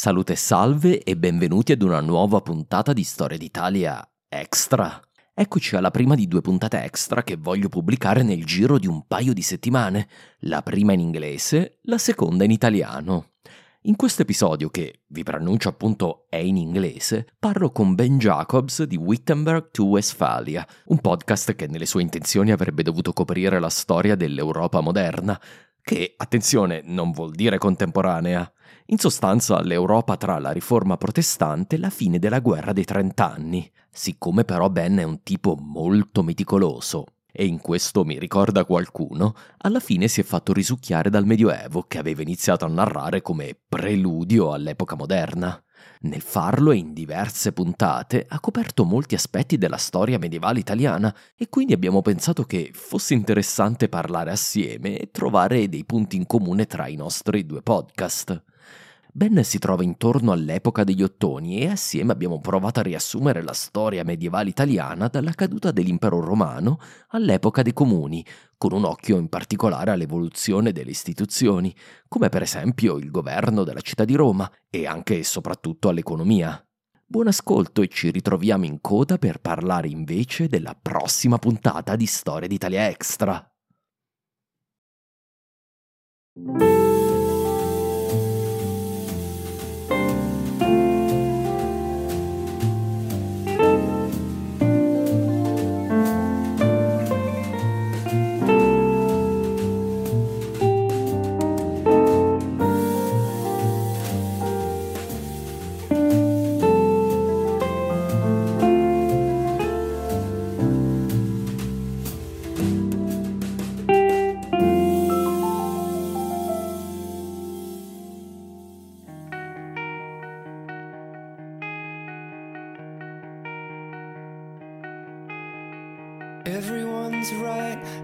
Salute e salve e benvenuti ad una nuova puntata di Storia d'Italia Extra. Eccoci alla prima di due puntate extra che voglio pubblicare nel giro di un paio di settimane, la prima in inglese, la seconda in italiano. In questo episodio, che vi preannuncio appunto è in inglese, parlo con Ben Jacobs di Wittenberg to Westphalia, un podcast che nelle sue intenzioni avrebbe dovuto coprire la storia dell'Europa moderna, che, attenzione, non vuol dire contemporanea. In sostanza, l'Europa tra la riforma protestante e la fine della guerra dei trent'anni. Siccome però Ben è un tipo molto meticoloso, e in questo mi ricorda qualcuno, alla fine si è fatto risucchiare dal Medioevo che aveva iniziato a narrare come preludio all'epoca moderna. Nel farlo e in diverse puntate ha coperto molti aspetti della storia medievale italiana e quindi abbiamo pensato che fosse interessante parlare assieme e trovare dei punti in comune tra i nostri due podcast. Ben si trova intorno all'epoca degli Ottoni e assieme abbiamo provato a riassumere la storia medievale italiana dalla caduta dell'impero romano all'epoca dei comuni, con un occhio in particolare all'evoluzione delle istituzioni, come per esempio il governo della città di Roma e anche e soprattutto all'economia. Buon ascolto e ci ritroviamo in coda per parlare invece della prossima puntata di Storia d'Italia Extra.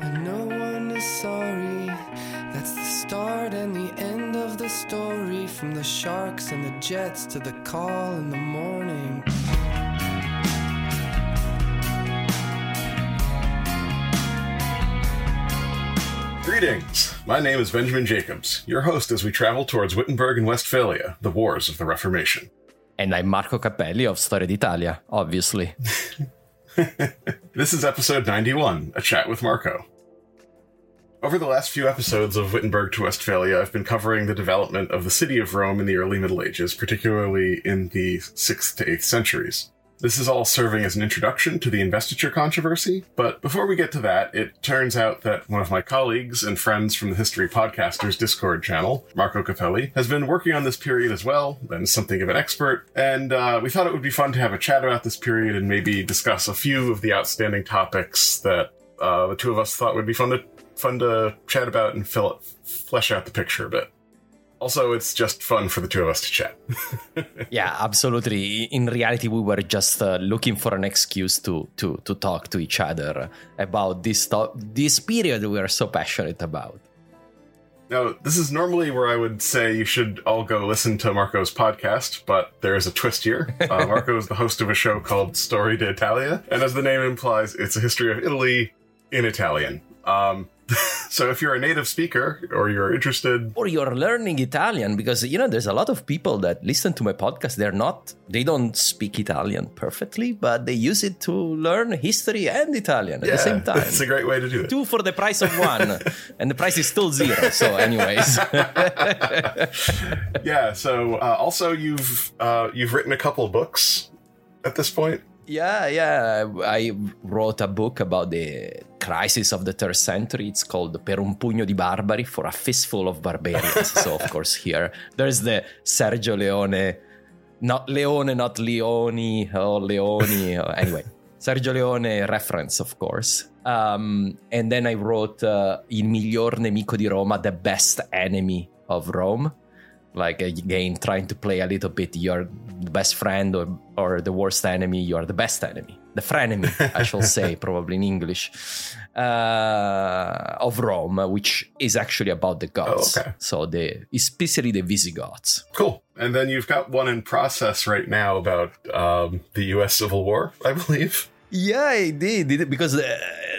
And no one is sorry. That's the start and the end of the story. From the sharks and the jets to the call in the morning. Greetings! My name is Benjamin Jacobs, your host as we travel towards Wittenberg and Westphalia, the wars of the Reformation. And I'm Marco Cappelli of Storia d'Italia, obviously. This is episode 91, A Chat with Marco. Over the last few episodes of Wittenberg to Westphalia, I've been covering the development of the city of Rome in the early Middle Ages, particularly in the 6th to 8th centuries. This is all serving as an introduction to the investiture controversy, but before we get to that, it turns out that one of my colleagues and friends from the History Podcasters Discord channel, Marco Cappelli, has been working on this period as well, and is something of an expert, and uh, we thought it would be fun to have a chat about this period and maybe discuss a few of the outstanding topics that uh, the two of us thought would be fun to fun to chat about and fill it, flesh out the picture a bit. Also, it's just fun for the two of us to chat. yeah, absolutely. In reality, we were just uh, looking for an excuse to to to talk to each other about this to- this period we are so passionate about. Now, this is normally where I would say you should all go listen to Marco's podcast, but there is a twist here. Uh, Marco is the host of a show called Storia d'Italia, and as the name implies, it's a history of Italy in Italian. Um, So if you're a native speaker or you're interested, or you're learning Italian, because you know there's a lot of people that listen to my podcast. They're not, they don't speak Italian perfectly, but they use it to learn history and Italian at yeah, the same time. It's a great way to do it. Two for the price of one, and the price is still zero. So, anyways, yeah. So uh, also you've uh, you've written a couple books at this point. Yeah, yeah. I wrote a book about the crisis of the third century. It's called Per un pugno di barbari for a fistful of barbarians. so, of course, here there's the Sergio Leone, not Leone, not Leoni or Leoni. anyway, Sergio Leone reference, of course. Um, and then I wrote uh, Il miglior nemico di Roma, the best enemy of Rome like again trying to play a little bit you're the best friend or, or the worst enemy you're the best enemy the frenemy i shall say probably in english uh, of rome which is actually about the Goths. Oh, okay. so the especially the visigoths cool. And then you've got one in process right now about um, the us civil war i believe yeah, I did, because uh,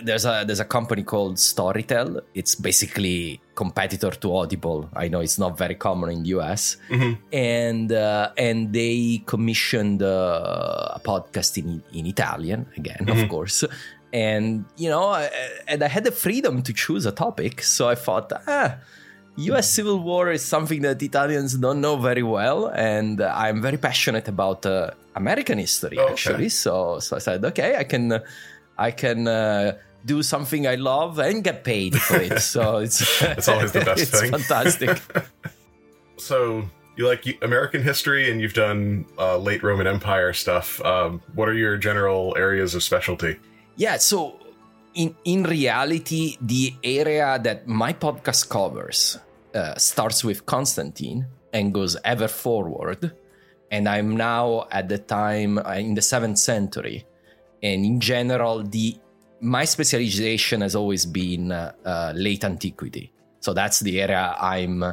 there's a there's a company called Storytel. It's basically competitor to Audible. I know it's not very common in the US, mm-hmm. and uh, and they commissioned uh, a podcast in in Italian again, mm-hmm. of course. And you know, I, and I had the freedom to choose a topic, so I thought, ah US Civil War is something that Italians don't know very well, and I'm very passionate about uh, American history oh, actually. So, so I said, okay, I can, I can uh, do something I love and get paid for it. So it's it's always the best it's thing. Fantastic. so you like American history, and you've done uh, late Roman Empire stuff. Um, what are your general areas of specialty? Yeah, so in in reality, the area that my podcast covers uh, starts with Constantine and goes ever forward. And I'm now at the time uh, in the seventh century. And in general, the my specialization has always been uh, uh, late antiquity. So that's the area I'm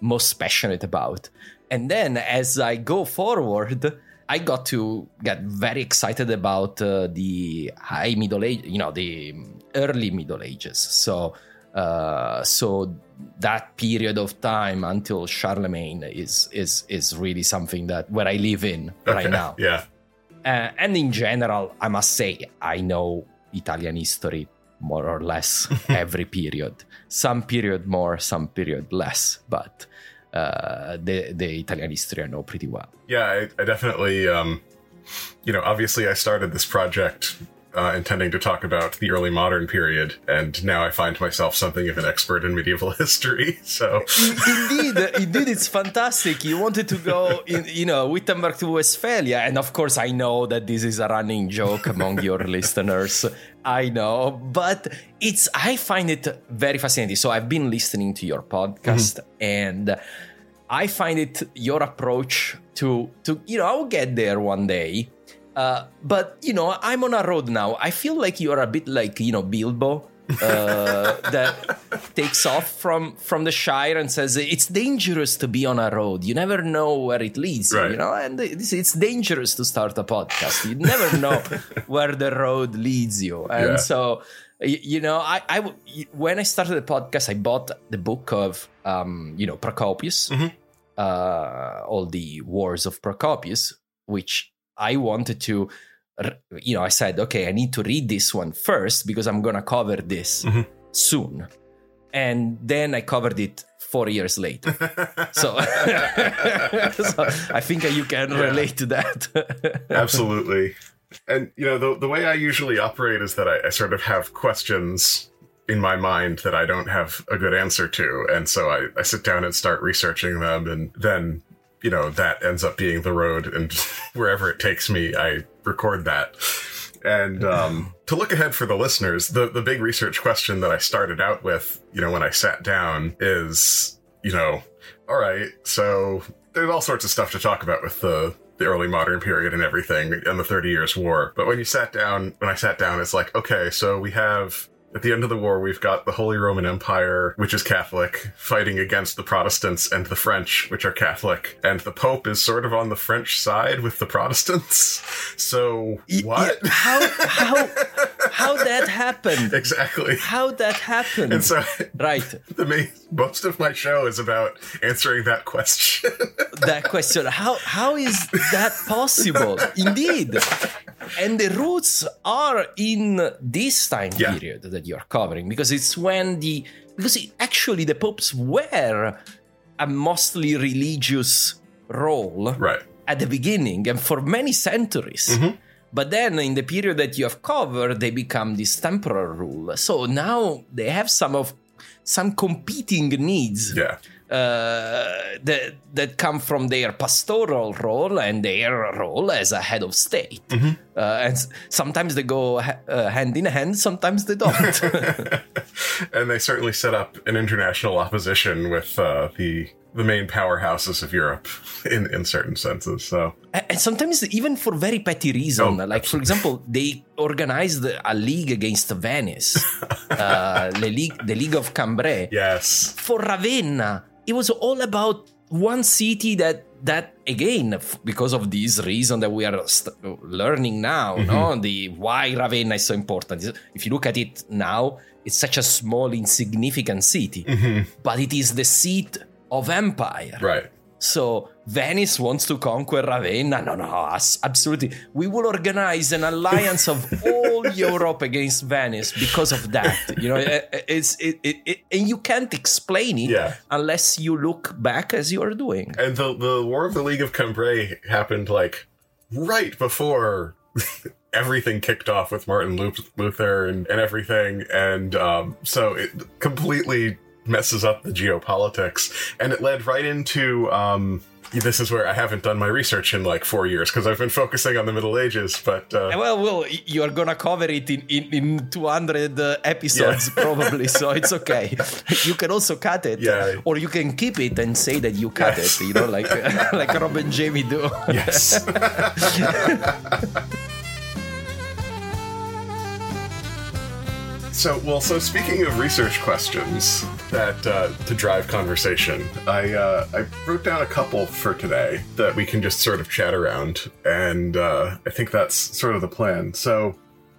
most passionate about. And then as I go forward, I got to get very excited about uh, the high Middle Age, you know, the early Middle Ages. So, uh, so that period of time until Charlemagne is is is really something that where I live in okay. right now. Yeah. Uh, and in general, I must say I know Italian history more or less every period. Some period more, some period less, but uh, the the Italian history I know pretty well. Yeah, I, I definitely. Um, you know, obviously, I started this project uh, intending to talk about the early modern period, and now I find myself something of an expert in medieval history. So, indeed, indeed, it's fantastic. You wanted to go, in, you know, Wittenberg to Westphalia, and of course, I know that this is a running joke among your listeners. I know, but it's I find it very fascinating. So, I've been listening to your podcast, mm-hmm. and I find it your approach to to you know I'll get there one day uh, but you know, I'm on a road now. I feel like you are a bit like you know Bilbo. uh, that takes off from from the Shire and says it's dangerous to be on a road. You never know where it leads right. you, know, and it's, it's, dangerous to start a podcast. You never know where the road leads you, and yeah. so you know, I, I when I started the podcast, I bought the book of um, you know Procopius, mm-hmm. uh, all the wars of Procopius, which I wanted to, you know, I said, okay, I need to read this one first because I'm going to cover this mm-hmm. soon. And then I covered it four years later. so, so, I think you can yeah. relate to that. Absolutely. And, you know, the, the way I usually operate is that I, I sort of have questions in my mind that I don't have a good answer to. And so I, I sit down and start researching them and then you know, that ends up being the road, and wherever it takes me, I record that. And um, to look ahead for the listeners, the, the big research question that I started out with, you know, when I sat down is, you know, all right, so there's all sorts of stuff to talk about with the the early modern period and everything and the 30 years war. But when you sat down, when I sat down, it's like, okay, so we have at the end of the war, we've got the Holy Roman Empire, which is Catholic, fighting against the Protestants and the French, which are Catholic. And the Pope is sort of on the French side with the Protestants. So, what? Yeah, how, how, how that happened? exactly. How that happened? And so right, the main most of my show is about answering that question. that question. How how is that possible? Indeed. And the roots are in this time Yeah. period that you're covering because it's when the because it, actually the popes were a mostly religious role right. at the beginning and for many centuries. Mm-hmm. But then in the period that you have covered, they become this temporal rule. So now they have some of some competing needs Yeah. Uh, that that come from their pastoral role and their role as a head of state. Mm-hmm. Uh, and sometimes they go ha- uh, hand in hand, sometimes they don't. and they certainly set up an international opposition with uh, the the main powerhouses of Europe in in certain senses. So and sometimes even for very petty reason Oh, like for example they organized a league against venice uh, the league the league of cambrai yes, for ravenna it was all about one city that that again because of this reason that we are st- learning now mm-hmm. no? The why ravenna is so important. If you look at it now it's such a small insignificant city. Mm-hmm. But it is the seat of empire. Right. So Venice wants to conquer Ravenna. No, no, as- absolutely. We will organize an alliance of all Europe against Venice because of that. You know, it- it's it, it, it and you can't explain it Yeah. unless you look back as you are doing. And the the War of the League of Cambrai happened like right before everything kicked off with Martin Luther and, and everything, and um, so it completely messes up the geopolitics, and it led right into. Um, this is where I haven't done my research in like four years because I've been focusing on the Middle Ages, but uh, Well, well, you are gonna cover it in in, in 200 uh, episodes probably, so it's okay. You can also cut it, Yeah. or you can keep it and say that you cut Yes. it. You know, like like Rob and Jamie do. yes. So, well, so speaking of research questions that uh, to drive conversation, I uh, I wrote down a couple for today that we can just sort of chat around, and uh, I think that's sort of the plan. So,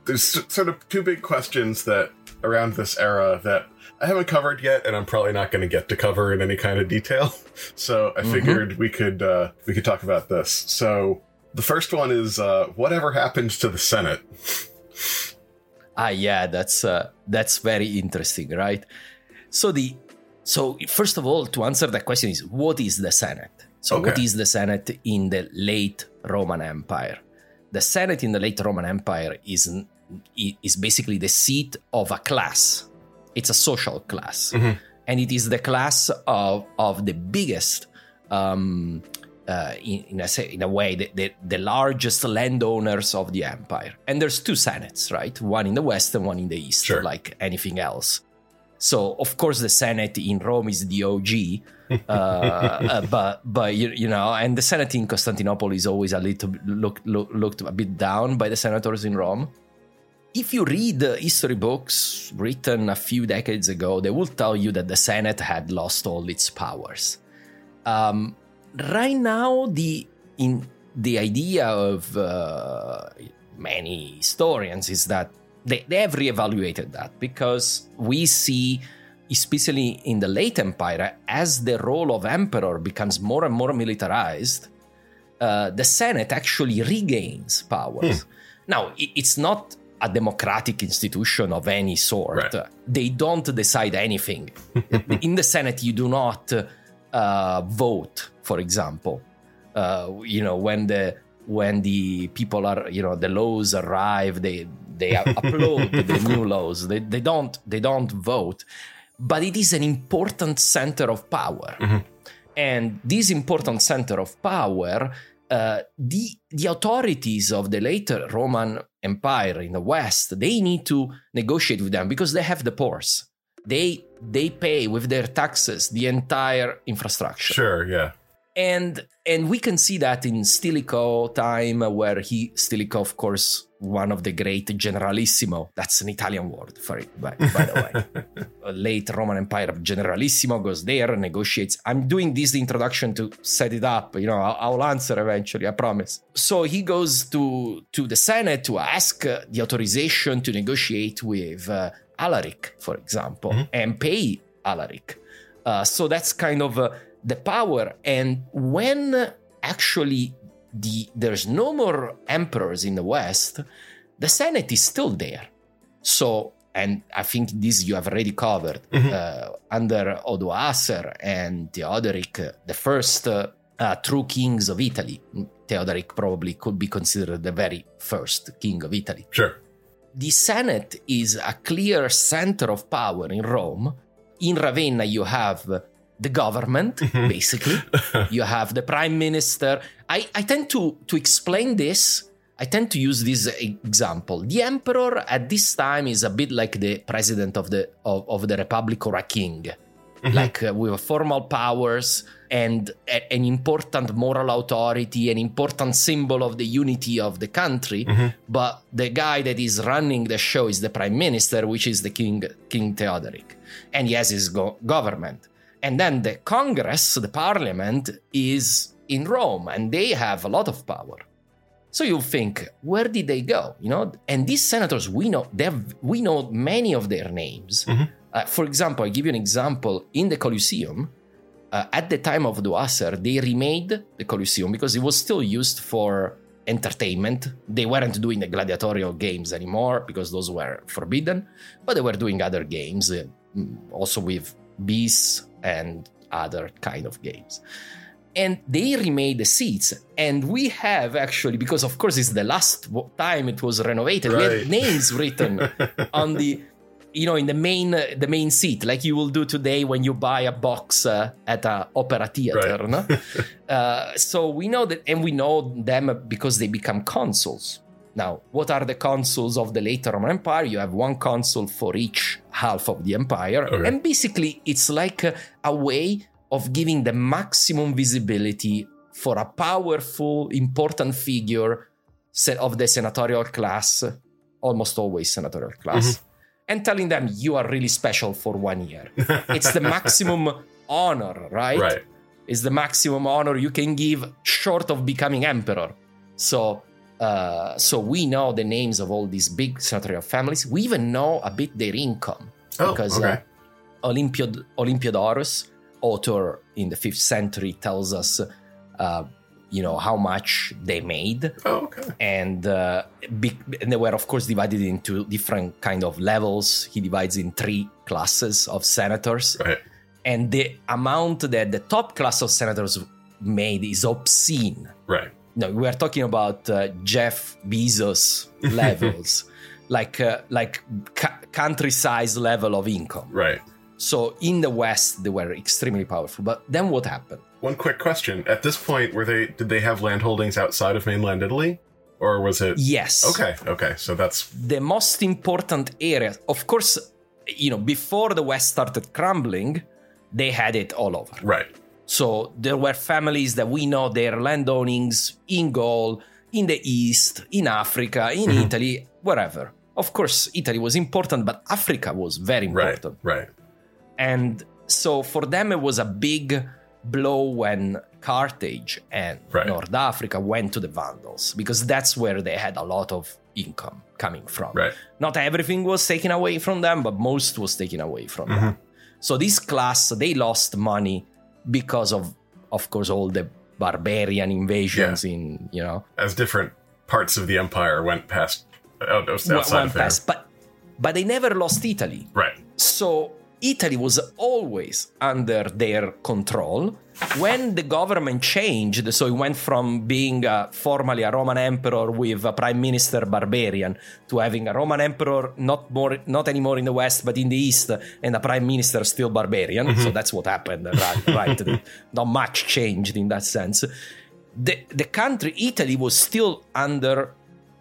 there's sort of two big questions that around this era that I haven't covered yet, and I'm probably not going to get to cover in any kind of detail. So, I figured we could uh, we could talk about this. So, the first one is uh, whatever happened to the Senate. Ah, yeah, that's uh, that's very interesting, right? So the so first of all, to answer that question is what is the Senate? So what Okay. is the Senate in the late Roman Empire? The Senate in the late Roman Empire is is basically the seat of a class. It's a social class, and it is the class of of the biggest um, uh, in, in, a, in a way, the, the, the largest landowners of the empire. And there's two senates, right? One in the west and one in the east, Sure. like anything else. So, of course, the Senate in Rome is the OG, uh, uh, but but you, you know, and the Senate in Constantinople is always a little look, look, looked a bit down by the senators in Rome. If you read history books written a few decades ago, they will tell you that the Senate had lost all its powers. Um, right now, the in the idea of uh, many historians is that they, they have reevaluated that because we see, especially in the late empire, as the role of emperor becomes more and more militarized, uh, the Senate actually regains powers. Now, i- it's not a democratic institution of any sort. Right. They don't decide anything. in the Senate, you do not uh, vote, for example. Uh, you know, when the when the people are, you know, the laws arrive, they they upload the new laws. They, they don't they don't vote, but it is an important center of power. And this important center of power, uh, the the authorities of the later Roman Empire in the West, they need to negotiate with them because they have the purse. They they pay with their taxes the entire infrastructure. Sure, yeah. and and we can see that in Stilicho time where he Stilicho of course one of the great generalissimo that's an Italian word for it by, by the way late Roman Empire generalissimo goes there negotiates I'm doing this introduction to set it up you know I'll, I'll answer eventually I promise so he goes to to the Senate to ask the authorization to negotiate with uh, Alaric for example and pay Alaric uh, so that's kind of uh, the power. And when actually the there's no more emperors in the West, the Senate is still there. So, and I think this you have already covered uh, under Odoacer and Theodoric, uh, the first uh, uh, true kings of Italy. Theodoric probably could be considered the very first king of Italy Sure. The Senate is a clear center of power in Rome. In Ravenna, you have the government, basically. you have the prime minister. I, I tend to, to explain this. I tend to use this example. The emperor at this time is a bit like the president of the of, of the republic or a king, like uh, with formal powers and a- an important moral authority, an important symbol of the unity of the country. But the guy that is running the show is the prime minister, which is the king, King Theodoric, and he has his go- government. And then the Congress, the parliament, is in Rome, and they have a lot of power. So you think, where did they go? You know, and these senators, we know they we know many of their names. Uh, for example, I give you an example in the Colosseum. Uh, at the time of the Odoacer, they remade the Colosseum because it was still used for entertainment. They weren't doing the gladiatorial games anymore because those were forbidden, but they were doing other games, uh, mm, also with beasts and other kind of games and they remade the seats and we have actually because of course it's the last time it was renovated we had names written on the you know in the main uh, the main seat like you will do today when you buy a box uh, at a opera theater Right. no? uh, so we know that and we know them because they become consuls now what are the consuls of the later roman empire you have one consul for each half of the empire Okay. and basically it's like a, a way of giving the maximum visibility for a powerful important figure of the senatorial class almost always senatorial class and telling them you are really special for one year it's the maximum honor right Right. is the maximum honor you can give short of becoming emperor. So, uh, so we know the names of all these big senatorial families. We even know a bit their income Oh, because okay. uh, Olympiod- Olympiodorus, author in the fifth century, tells us, uh, you know, how much they made Oh, okay. and, uh, be- and they were of course divided into different kind of levels he divides in three classes of senators Right. and the amount that the top class of senators made is obscene Right. no we are talking about uh, jeff bezos levels like uh, like ca- country size level of income Right. so in the west they were extremely powerful but then what happened One quick question. At this point, were they did they have land holdings outside of mainland Italy? Or was it yes Okay, okay. So that's the most important area of course you know before the west started crumbling they had it all over right. so there were families that we know their landownings in gaul in the east in africa in mm-hmm. italy wherever of course italy was important but africa was very important. Right. important Right. and so for them it was a big blow when carthage and Right. north africa went to the vandals because that's where they had a lot of income coming from Right. not everything was taken away from them but most was taken away from mm-hmm. them so this class they lost money because of of course all the barbarian invasions in you know As different parts of the empire went past outside went- went of past. but but they never lost italy Right. So Italy was always under their control. When the government changed, so it went from being uh, formally a Roman emperor with a prime minister barbarian to having a Roman emperor not more, not anymore in the west, but in the east, and a prime minister still barbarian. So that's what happened, right? right. Not much changed in that sense. The the country Italy was still under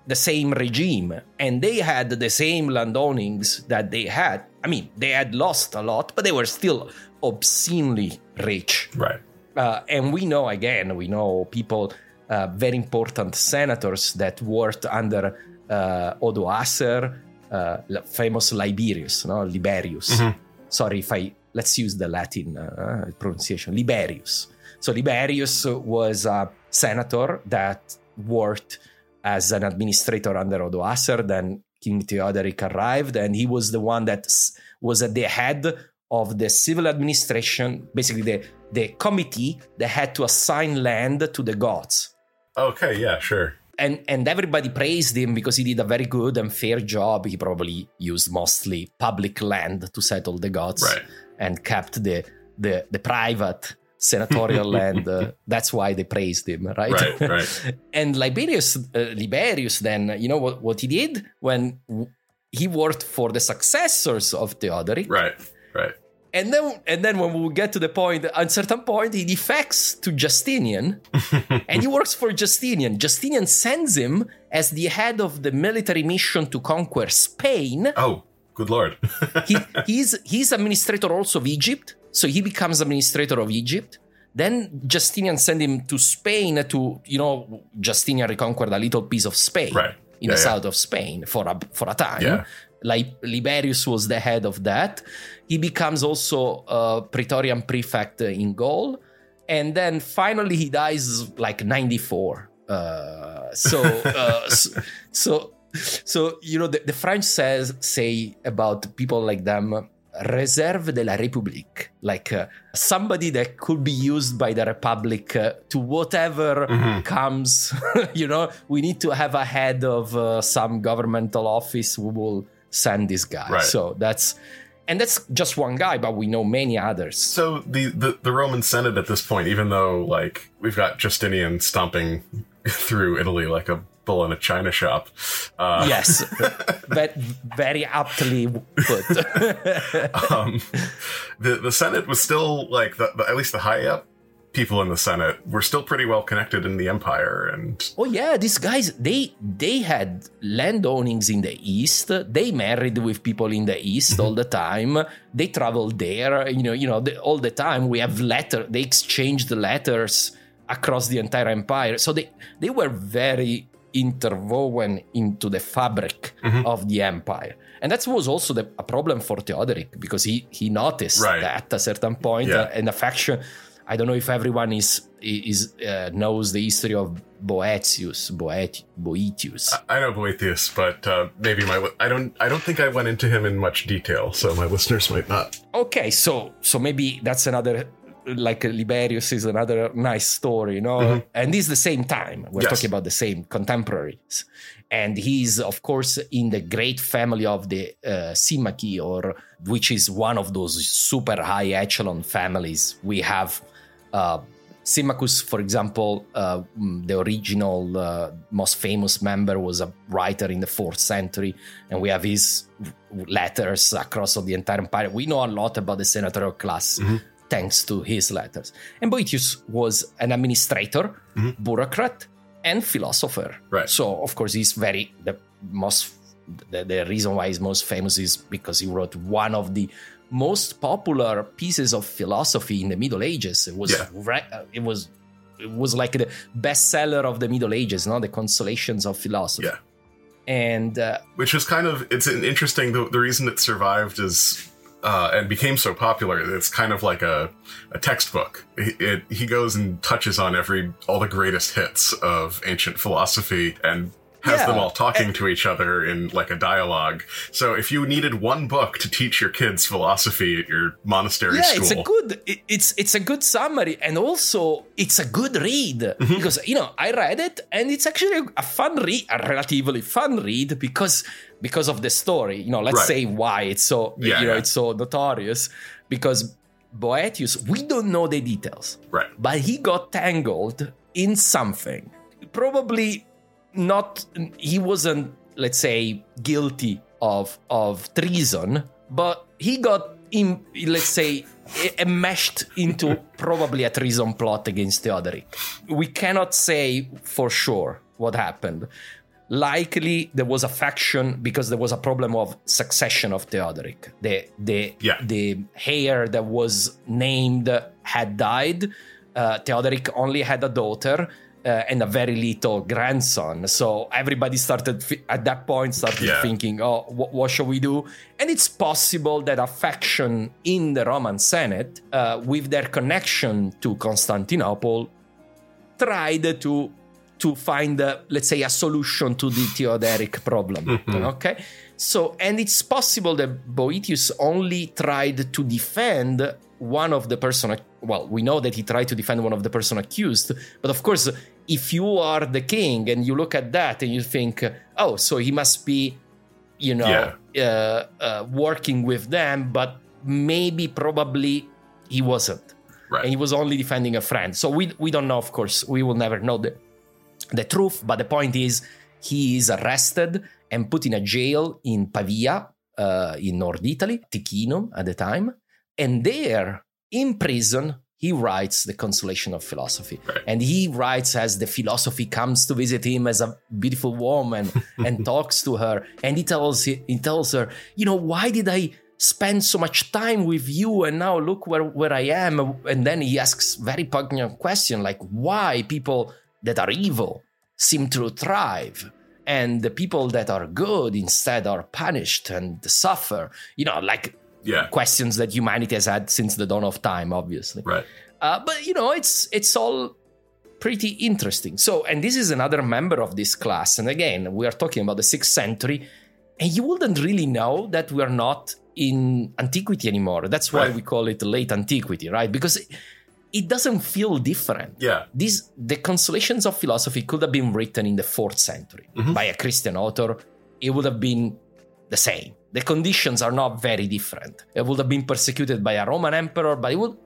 the same regime and they had the same landownings that they had. I mean, they had lost a lot, but they were still obscenely rich. Right. Uh, and we know again, we know people, uh, very important senators that worked under uh, Odoacer, uh, famous Liberius, no Liberius. Mhm. Sorry if I let's use the Latin uh, pronunciation, Liberius. So Liberius was a senator that worked as an administrator under Odoacer. Then King Theodoric arrived, and he was the one that was at the head of the civil administration, basically the the committee that had to assign land to the Goths. Okay, yeah, sure. And and everybody praised him because he did a very good and fair job. He probably used mostly public land to settle the Goths Right. and kept the the, the private senatorial land. Uh, that's why they praised him, right? Right, right. and Liberius, uh, Liberius, then you know what, what he did when he worked for the successors of Theodoric, Right, right. and then and then when we get to the point, at a certain point, he defects to Justinian, and he works for Justinian. Justinian sends him as the head of the military mission to conquer Spain. Oh, good lord. He, he's he's administrator also of Egypt, so he becomes administrator of Egypt. Then Justinian sent him to Spain to you know Justinian reconquered a little piece of Spain Right. in Yeah, the yeah. south of Spain for a for a time. Yeah. Like Liberius was the head of that. He becomes also a Praetorian prefect in Gaul, and then finally he dies like 94. Uh, so, uh, so, so, so you know the, the French says say about people like them. Reserve de la République, like uh, somebody that could be used by the Republic uh, to whatever Mhm. comes. you know, we need to have a head of uh, some governmental office who will send this guy. Right. So that's, and that's just one guy, but we know many others. So the, the the Roman Senate at this point, even though like we've got Justinian stomping through Italy like a in a china shop. Uh, yes, but very aptly put. um, the the Senate was still like the, the at least the high up people in the Senate were still pretty well connected in the empire, and Oh yeah, these guys they they had land ownings in the east. They married with people in the east all the time. They traveled there, you know, you know, the, all the time. We have letter. They exchanged letters across the entire empire. So they they were very interwoven into the fabric of the empire. And that was also the, a problem for Theodoric because he he noticed Right. that at a certain point Yeah. uh, and a faction I don't know if everyone is is uh, knows the history of Boetius, Boet, Boetius. I know Boethius, but uh, maybe my I don't I don't think I went into him in much detail, so my listeners might not. okay, so so maybe that's another like Liberius is another nice story, you know. And this is the same time we're Yes. talking about the same contemporaries, and he's of course in the great family of the uh, Symmachii, or which is one of those super high echelon families we have. Uh, Symmachus, for example, uh, mm, the original, uh, most famous member was a writer in the fourth century, and we have his letters across the entire empire. We know a lot about the senatorial class thanks to his letters. And Boethius was an administrator, bureaucrat, and philosopher. Right. So, of course, he's very the most. The, the reason why he's most famous is because he wrote one of the most popular pieces of philosophy in the Middle Ages. It was Yeah. re- uh, it was it was like the bestseller of the Middle Ages, not the Consolations of Philosophy. Yeah. And uh, which is kind of it's an interesting the, the reason it survived is uh, and became so popular it's kind of like a, a textbook. It, it, he goes and touches on every all the greatest hits of ancient philosophy and has Yeah. them all talking to each other in like a dialogue so if you needed one book to teach your kids philosophy at your monastery yeah, school it's a good it- it's it's a good summary, and also it's a good read Mm-hmm. because you know I read it and it's actually a fun read, a relatively fun read because because of the story. You know, let's Right. say why it's so Yeah, you know it's so notorious because Boetius we don't know the details, right but he got tangled in something. Probably not. He wasn't, let's say, guilty of of treason, but he got in, let's say, enmeshed into probably a treason plot against Theodoric. We cannot say for sure what happened. Likely there was a faction because there was a problem of succession of Theodoric. The the Yeah. the heir that was named had died. uh, Theodoric only had a daughter uh, and a very little grandson. So everybody started fi- at that point started Yeah. thinking, "Oh, wh- what shall we do?" And it's possible that a faction in the Roman Senate, uh, with their connection to Constantinople, tried to to find, uh, let's say, a solution to the Theodoric problem. Okay, so and it's possible that Boetius only tried to defend one of the person. Well, we know that he tried to defend one of the person accused, but of course, if you are the king and you look at that and you think, oh, so he must be, you know, uh, uh, working with them, but maybe probably he wasn't Right. and he was only defending a friend. So we we don't know, of course, we will never know the the truth. But the point is, he is arrested and put in a jail in Pavia, uh, in North Italy, Ticino at the time, and there in prison. He writes the consolation of philosophy, Right. and he writes as the philosophy comes to visit him as a beautiful woman and talks to her, and he tells he tells her, you know, why did I spend so much time with you and now look where, where I am. And then he asks very poignant question like why people that are evil seem to thrive and the people that are good instead are punished and suffer. You know, like Yeah. questions that humanity has had since the dawn of time, obviously. Right. Uh, but you know, it's it's all pretty interesting. So, and this is another member of this class. And again, we are talking about the sixth century, and you wouldn't really know that we are not in antiquity anymore. That's why Right. we call it late antiquity, right? Because it, it doesn't feel different. Yeah. These the consolations of philosophy could have been written in the fourth century Mhm. by a Christian author. It would have been the same. The conditions are not very different. It would have been persecuted by a Roman emperor, but it would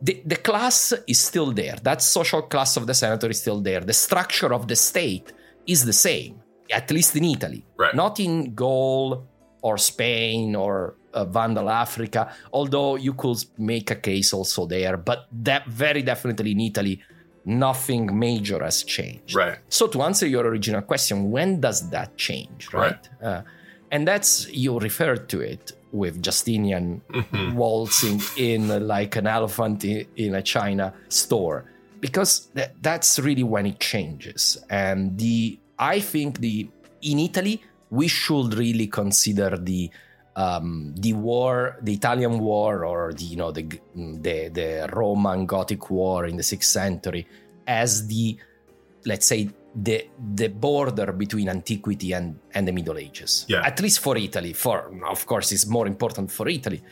the, the class is still there. That social class of the senator is still there. The structure of the state is the same, at least in Italy. Right. Not in Gaul or Spain or uh, Vandal Africa, although you could make a case also there. But that very definitely in Italy, nothing major has changed. Right. So to answer your original question, when does that change, right? Uh, and that's you referred to it with Justinian Mhm. waltzing in like an elephant in, in a China store, because tha- that's really when it changes. And the I think the in Italy we should really consider the um, the war, the Italian war, or the you know the the the Roman Gothic war in the sixth century as the let's say the the border between antiquity and and the middle ages. Yeah. at least for italy for of course it's more important for italy.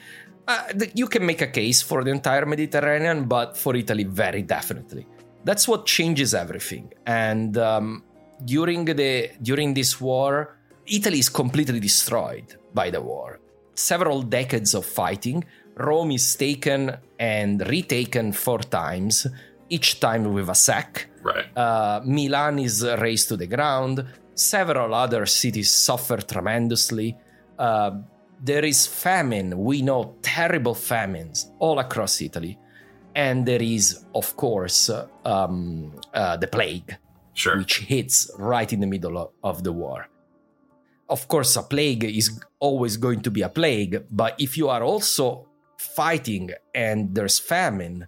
Uh, you can make a case for the entire mediterranean but for italy very definitely. That's what changes everything. And um, during the during this war italy is completely destroyed by the war. Several decades of fighting rome is taken and retaken four times each time with a sack Right. uh, Milan is razed to the ground. Several other cities suffer tremendously. Uh, there is famine. We know terrible famines all across Italy. And there is, of course, um, uh, the plague, Sure. which hits right in the middle of the war. Of course, a plague is always going to be a plague, but if you are also fighting and there's famine,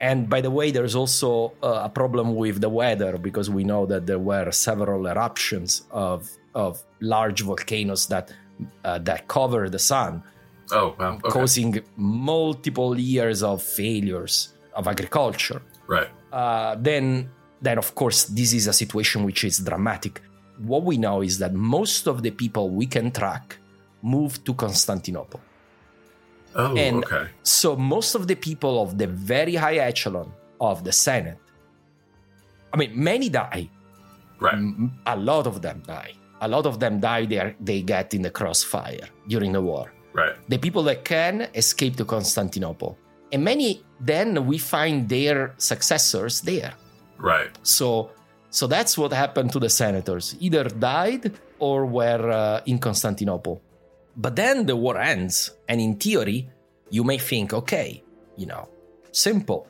and by the way, there's also uh, a problem with the weather because we know that there were several eruptions of of large volcanoes that uh, that cover the sun, Oh, wow. Okay. causing multiple years of failures of agriculture. Right. Uh, then, then of course, this is a situation which is dramatic. What we know is that most of the people we can track moved to Constantinople. Oh, And- okay. So most of the people of the very high echelon of the Senate, I mean, many die. Right. A lot of them die. A lot of them die. They are, they get in the crossfire during the war. Right. The people that can escape to Constantinople, and many then we find their successors there. Right. So, so that's what happened to the senators. Either died or were uh, in Constantinople. But then the war ends, and in theory, you may think, okay, you know, simple.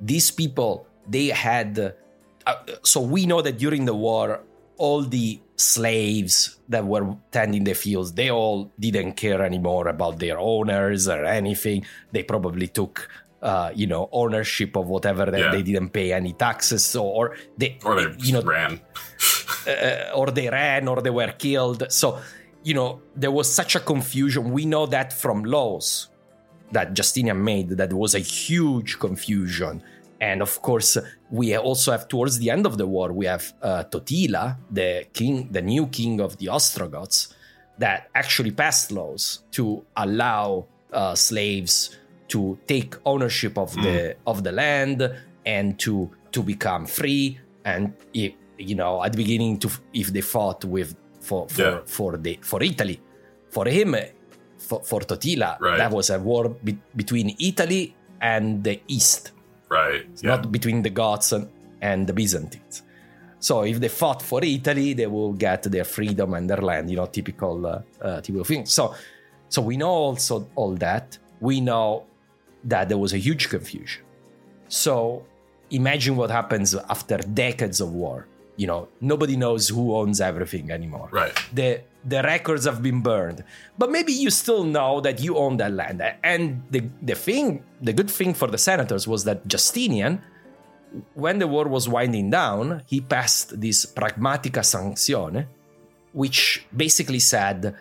These people, they had. Uh, so we know that during the war, all the slaves that were tending the fields, they all didn't care anymore about their owners or anything. They probably took uh, you know, ownership of whatever that Yeah. they didn't pay any taxes or, or they, Or they you know, ran. uh, or they ran or they were killed. So, you know, there was such a confusion. We know that from laws that Justinian made, that was a huge confusion. And of course, we also have towards the end of the war, we have uh, Totila, the king, the new king of the Ostrogoths, that actually passed laws to allow uh, slaves to take ownership of the of the land and to to become free. And if, you know, at the beginning, to if they fought with for for Yeah. for the for Italy, for him, for, for Totila, Right. that was a war be- between Italy and the East Right. Yeah. not between the Goths and, and the Byzantines. So if they fought for Italy, they will get their freedom and their land. You know, typical, uh, uh, typical thing. So, so we know also all that. We know that there was a huge confusion. So imagine what happens after decades of war. You know, nobody knows who owns everything anymore Right. the the records have been burned but maybe you still know that you own that land and the the thing the good thing for the senators was that Justinian when the war was winding down he passed this pragmatica sanzione which basically said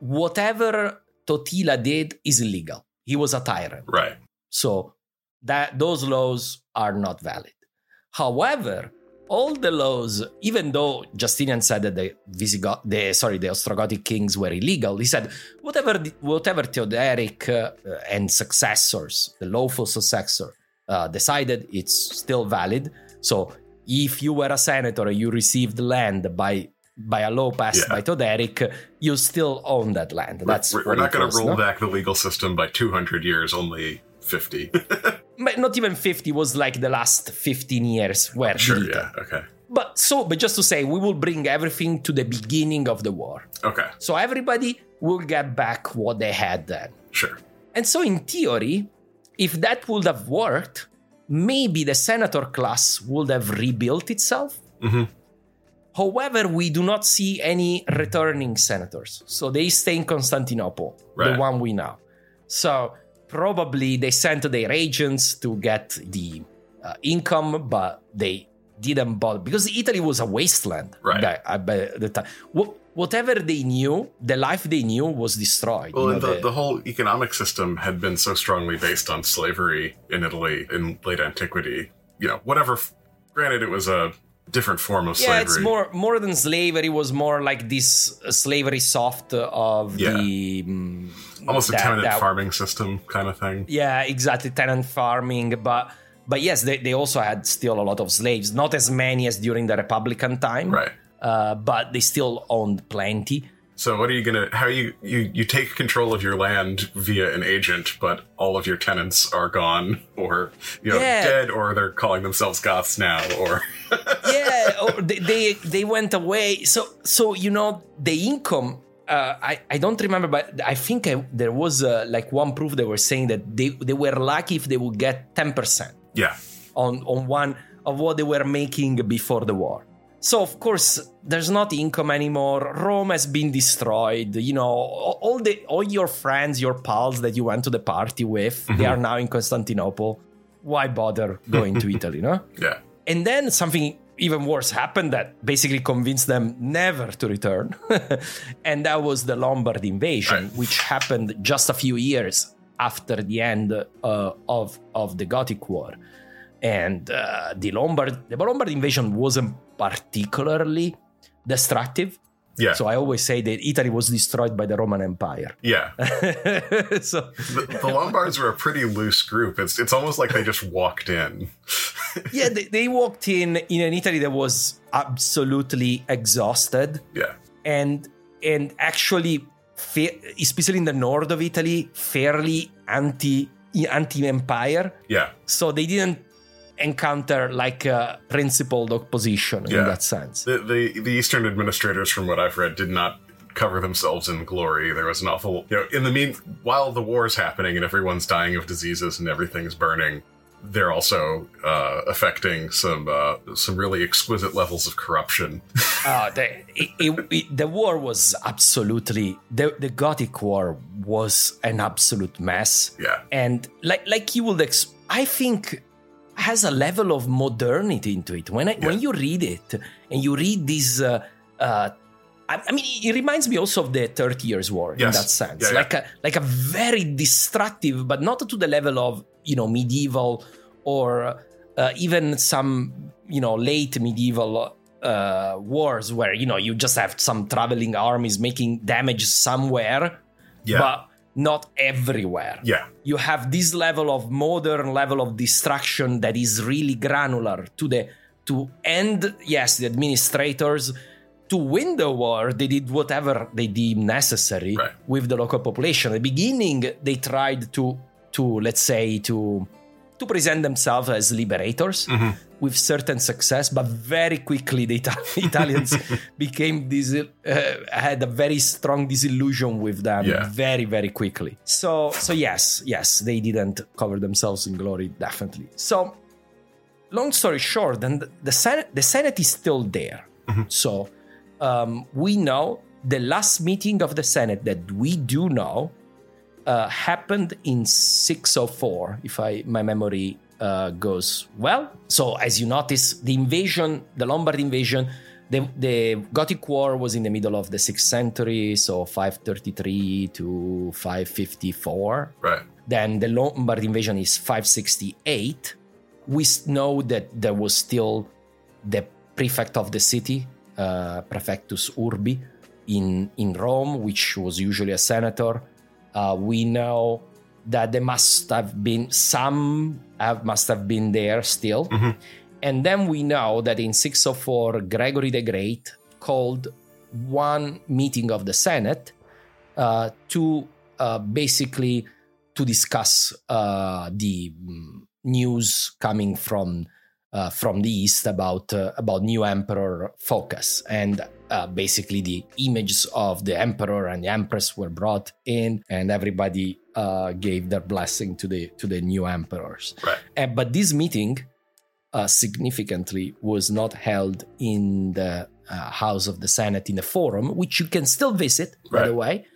whatever Totila did is illegal he was a tyrant Right. so that those laws are not valid. However, all the laws, even though Justinian said that the Visigoth, the sorry, the Ostrogothic kings were illegal, he said whatever whatever Theodoric uh, and successors, the lawful successor, uh, decided, it's still valid. So if you were a senator and you received land by by a law passed Yeah. by Theodoric, you still own that land. That's we're, we're not going to roll no? back the legal system by 200 years, only 50. but not even 50 was like the last 15 years were sure. Yeah. Okay. but so but just to say we will bring everything to the beginning of the war Okay. so everybody will get back what they had then Sure. and so in theory if that would have worked maybe the senator class would have rebuilt itself Mhm. however we do not see any returning senators so they stay in constantinople Right. the one we know so probably they sent their agents to get the uh, income but they didn't bother because italy was a wasteland Right. back- uh, by the time Wh- whatever they knew the life they knew was destroyed Well, you and know, the, the whole economic system had been so strongly based on slavery in Italy in late antiquity. You know, whatever. Granted, it was a different form of yeah slavery. it's more more than slavery was more like this uh, slavery soft of Yeah. the mm, almost a tenant that- farming system kind of thing. yeah exactly tenant farming but but yes they, they also had still a lot of slaves not as many as during the republican time Right. uh, but they still owned plenty So, what are you gonna? How you you you take control of your land via an agent, but all of your tenants are gone, or you know, Yeah. dead, or they're calling themselves Goths now, or yeah or they, they they went away so so you know the income uh, I, I don't remember but i think I, there was uh, like one proof they were saying that they, they were lucky if they would get 10% yeah, on, on one of what they were making before the war so of course there's not income anymore rome has been destroyed you know all the all your friends your pals that you went to the party with they are now in constantinople why bother going to italy no yeah, and then something even worse happened that basically convinced them never to return. and that was the Lombard invasion, Right. which happened just a few years after the end uh, of, of the Gothic War. And uh, the Lombard the Lombard invasion wasn't particularly destructive. yeah, So I always say that Italy was destroyed by the Roman Empire. yeah. so The, the Lombards were a pretty loose group. It's it's almost like they just walked in. yeah, they, they walked in in an Italy that was absolutely exhausted. Yeah, and and actually fa- especially in the north of italy fairly anti anti-empire yeah, so they didn't encounter like a principled opposition Yeah. in that sense the, the the Eastern administrators, from what I've read, did not cover themselves in glory. There was an awful, you know, in the mean while the war's happening and everyone's dying of diseases and everything's burning, they're also uh, affecting some uh, some really exquisite levels of corruption. uh, the, it, it, it- the war was absolutely the, the gothic war was an absolute mess. Yeah. And like like you would, ex- I think has a level of modernity into it. When I, Yeah. when you read it and you read these, Uh, uh, I I mean, it reminds me also of the Thirty Years' War in that sense, Yeah, yeah. like a like a very destructive, but not to the level of you know medieval or uh, even some you know late medieval uh, wars where you know you just have some traveling armies making damage somewhere, Yeah. but not everywhere. yeah. You have this level of modern level of destruction that is really granular to the to end. Yes, the administrators to win the war, they did whatever they deemed necessary Right. with the local population. At the beginning, they tried to to let's say to to present themselves as liberators Mm-hmm. with certain success, but very quickly the Ita- Italians became this uh, had a very strong disillusion with them Yeah. very very quickly. So so yes yes they didn't cover themselves in glory definitely. So long story short, and the Senate the Senate is still there. So um, we know the last meeting of the Senate that we do know uh, happened in 604, if I my memory uh, goes well. So as you notice, the invasion, the Lombard invasion, the, the Gothic War was in the middle of the sixth century, so 533 to 554. Right. Then the Lombard invasion is 568. We know that there was still the prefect of the city, uh, Praefectus Urbi, in, in Rome, which was usually a senator. Uh, we know that there must have been some have, must have been there still. And then we know that in 604, Gregory the Great called one meeting of the Senate uh, to uh, basically to discuss uh, the mm, news coming from uh, from the east about uh, about new emperor Phocas and uh, basically the images of the emperor and the empress were brought in and everybody uh, gave their blessing to the to the new emperors. Right. Uh, but this meeting uh, significantly was not held in the uh, House of the Senate in the Forum, which you can still visit, by the Right. way.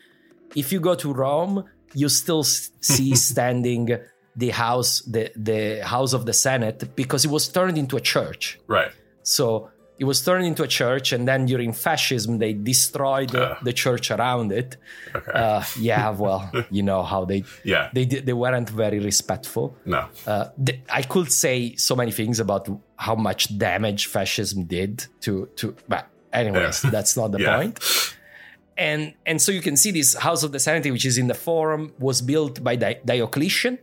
If you go to Rome, you still see standing the house, the the House of the Senate, because it was turned into a church. Right. So it was turned into a church, and then during fascism, they destroyed the, Ah. the church around it. Okay. Uh, yeah, well, you know how they yeah they they weren't very respectful. no. Uh, th- I could say so many things about how much damage fascism did to to. But anyways, Yeah. that's not the Yeah. point. And and so you can see this House of the Senate, which is in the Forum, was built by Di- Diocletian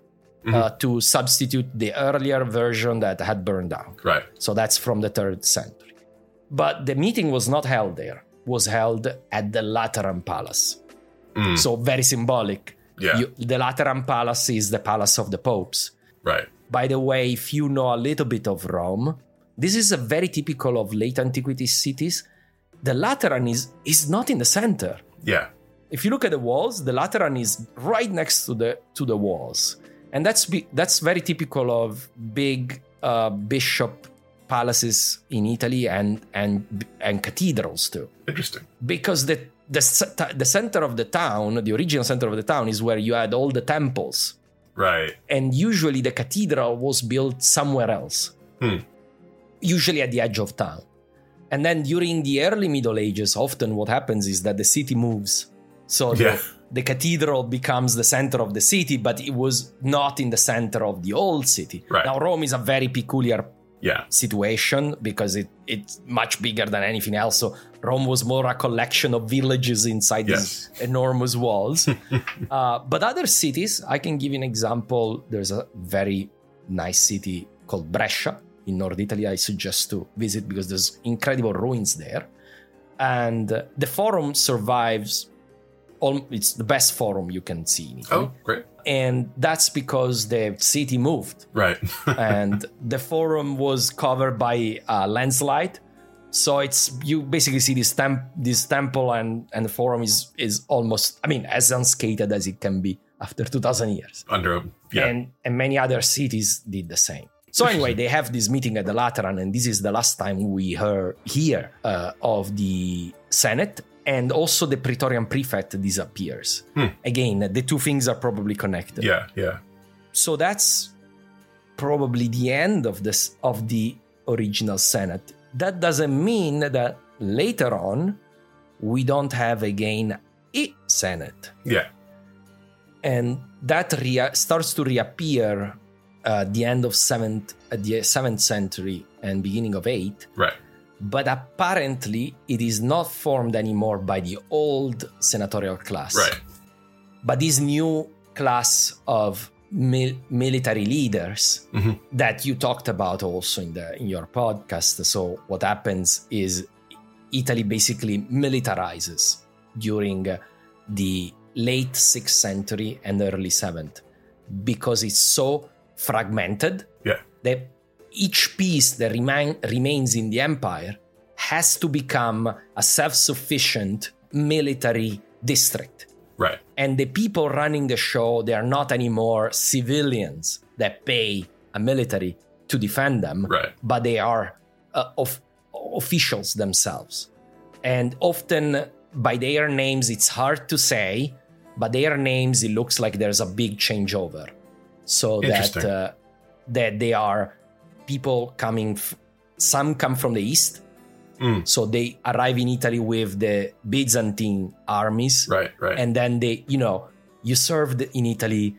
Mm-hmm. uh, to substitute the earlier version that had burned down. Right. So that's from the third century. But the meeting was not held there; was held at the Lateran Palace. So very symbolic. Mm. Yeah. You- the Lateran Palace is the palace of the popes. Right. By the way, if you know a little bit of Rome, this is a very typical of late antiquity cities. The Lateran is, is not in the center. Yeah. If you look at the walls, the Lateran is right next to the to the walls, and that's be, that's very typical of big uh, bishop palaces in Italy and and and cathedrals too Interesting. because the the the center of the town, the original center of the town, is where you had all the temples Right. and usually the cathedral was built somewhere else, Hmm. usually at the edge of town. And then during the early Middle Ages, often what happens is that the city moves. So Yeah. the, the cathedral becomes the center of the city, but it was not in the center of the old city. Right. Now, Rome is a very peculiar Yeah. situation because it, it's much bigger than anything else. So Rome was more a collection of villages inside these enormous walls. uh, but other cities, I can give you an example. There's a very nice city called Brescia in North Italy. I suggest to visit because there's incredible ruins there. And uh, the forum survives. All, it's the best forum you can see in Italy. Oh, great. And that's because the city moved Right. and the forum was covered by a landslide. So it's you basically see this temp this temple and and the forum is is almost I mean as unscathed as it can be after two thousand years. Under. Yeah. And and many other cities did the same. So anyway, they have this meeting at the Lateran, and this is the last time we heard hear uh, of the Senate. And also the Praetorian prefect disappears. Again, the two things are probably connected. Yeah, yeah. So that's probably the end of this of the original Senate. That doesn't mean that later on we don't have again a Senate Yeah. and that rea- starts to reappear uh, at the end of seventh, at the seventh century and beginning of eighth. Right. But apparently, it is not formed anymore by the old senatorial class, Right. but this new class of mil- military leaders Mhm. that you talked about also in the in your podcast. So what happens is Italy basically militarizes during uh, the late 6th century and early 7th because it's so fragmented Yeah. that each piece that remain, remains in the empire has to become a self-sufficient military district Right. and the people running the show they are not anymore civilians that pay a military to defend them Right. but they are uh, of officials themselves and often by their names it's hard to say but their names it looks like there's a big changeover so that uh, that they are people coming f- some come from the east Mm. so they arrive in italy with the byzantine armies Right. Right. and then they you know you served in italy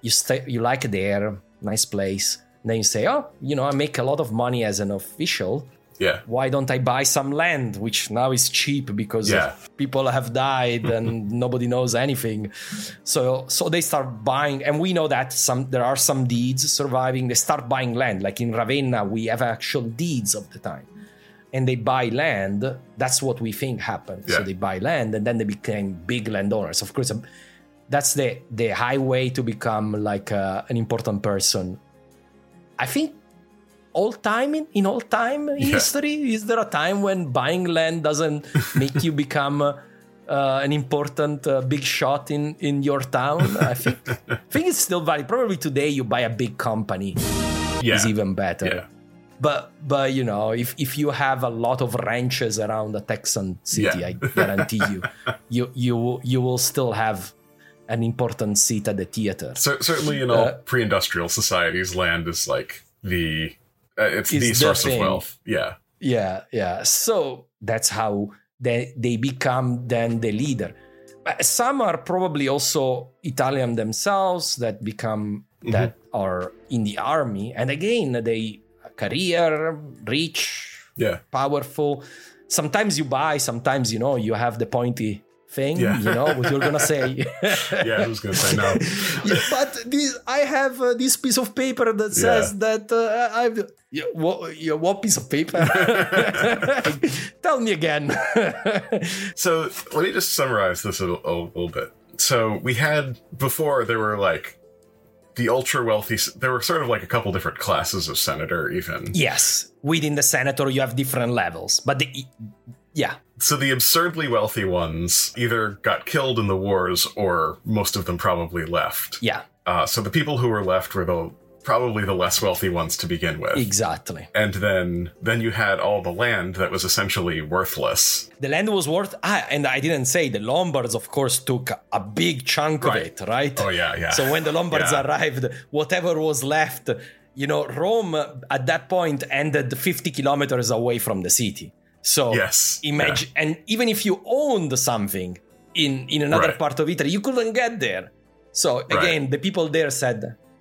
you stay you like there nice place then you say oh you know i make a lot of money as an official yeah. why don't i buy some land which now is cheap because Yeah. people have died and nobody knows anything. So so they start buying and we know that some there are some deeds surviving. They start buying land. Like in ravenna we have actual deeds of the time. And they buy land. That's what we think happened. So they buy land and then they became big landowners. Of course um, that's the the highway to become like uh, an important person. I think all time in, in all time in Yeah. history? Is there a time when buying land doesn't make you become uh, an important uh, big shot in in your town? I think i think it's still valid. Probably today you buy a big company. Yeah. is even better. Yeah. but but you know if if you have a lot of ranches around a texan city i guarantee you you you you will still have an important seat at the theater. So, certainly in all Uh, pre-industrial societies, land is like the uh, it's the the source of wealth. Yeah. Yeah, yeah. So that's how they they become then the leader. Some are probably also Italian themselves that become that are in the army, and again they career, rich, Yeah. powerful. Sometimes you buy, sometimes you know you have the pointy thing. Yeah. You know what you're gonna say. Yeah. I was gonna say no. Yeah, but this, I have uh, this piece of paper that says that uh, I've. Yeah, what, yeah, what piece of paper? Tell me again. So let me just summarize this a, a little bit. So we had before there were like the ultra wealthy. There were sort of like a couple different classes of senator, even. yes, within the senator, you have different levels, but the, yeah, So the absurdly wealthy ones either got killed in the wars, or most of them probably left. yeah, Uh, so the people who were left were the probably the less wealthy ones to begin with. exactly. and then then you had all the land that was essentially worthless. The land was worth, ah, and I didn't say the Lombards, of course, took a big chunk of it, right? Oh yeah, yeah. So when the Lombards Yeah. arrived, whatever was left, you know, Rome uh, at that point ended 50 kilometers away from the city. So Yes, imagine, and even if you owned something in in another Right. part of Italy, you couldn't get there. So again, the people there said,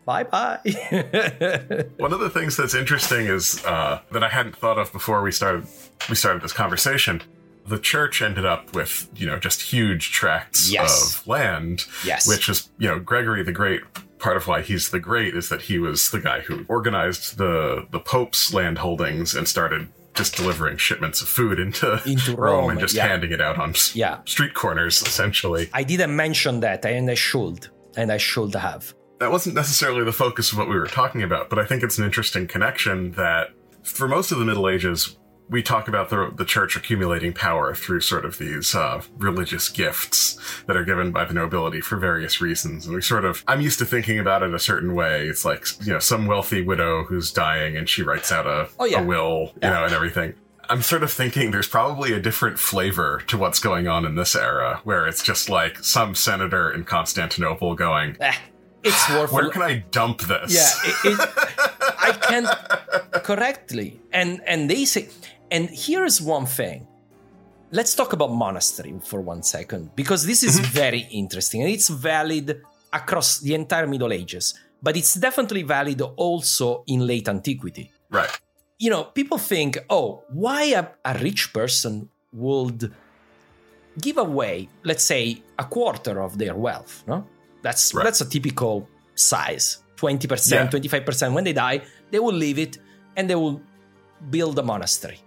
"Bye bye." One of the things that's interesting is uh, that I hadn't thought of before we started we started this conversation. The church ended up with you know just huge tracts Yes. of land, Yes. which is you know Gregory the Great. Part of why he's the great is that he was the guy who organized the the Pope's land holdings and started just delivering shipments of food into, Into Rome, Rome, and just yeah. handing it out on Yeah. street corners essentially. I didn't mention that, and I should, and I should have. that wasn't necessarily the focus of what we were talking about, but I think it's an interesting connection that for most of the Middle Ages, we talk about the, the church accumulating power through sort of these uh, religious gifts that are given by the nobility for various reasons. And we sort of, I'm used to thinking about it a certain way. It's like, you know, some wealthy widow who's dying and she writes out a, Oh, yeah. a will, you know, and everything. I'm sort of thinking there's probably a different flavor to what's going on in this era, where it's just like some senator in Constantinople going, Eh, it's "Where can I dump this?" Yeah, it, it, I can't correctly, and and they say, and here's one thing. Let's talk about monastery for one second because this is mhm. very interesting and it's valid across the entire Middle Ages, but it's definitely valid also in late antiquity. right. You know, people think, oh, why a, a rich person would give away, let's say, a quarter of their wealth? No, that's Right. that's a typical size, twenty Yeah. percent, twenty five percent. When they die, they will leave it and they will build a monastery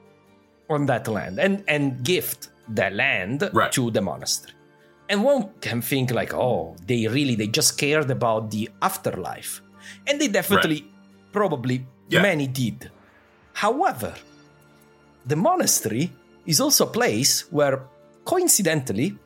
on that land and and gift the land Right. to the monastery. And one can think like, oh, they really they just cared about the afterlife, and they definitely, probably, Yeah. many did. However, the monastery is also a place where, coincidentally,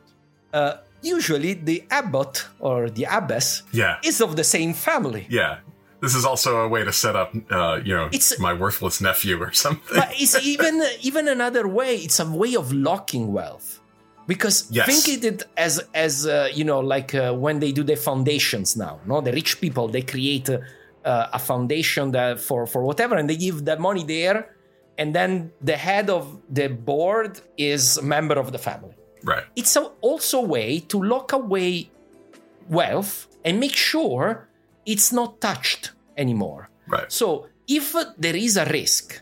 uh, usually the abbot or the abbess Yeah. is of the same family. Yeah. This is also a way to set up, uh, you know, It's- my worthless nephew or something. But it's even even another way. It's a way of locking wealth. Because Yes. think it as as uh, you know, like uh, when they do the foundations now. No, the rich people they create uh, uh, a foundation that for for whatever, and they give the money there, and then the head of the board is a member of the family. right. It's a, also a way to lock away wealth and make sure it's not touched anymore. Right. So if there is a risk,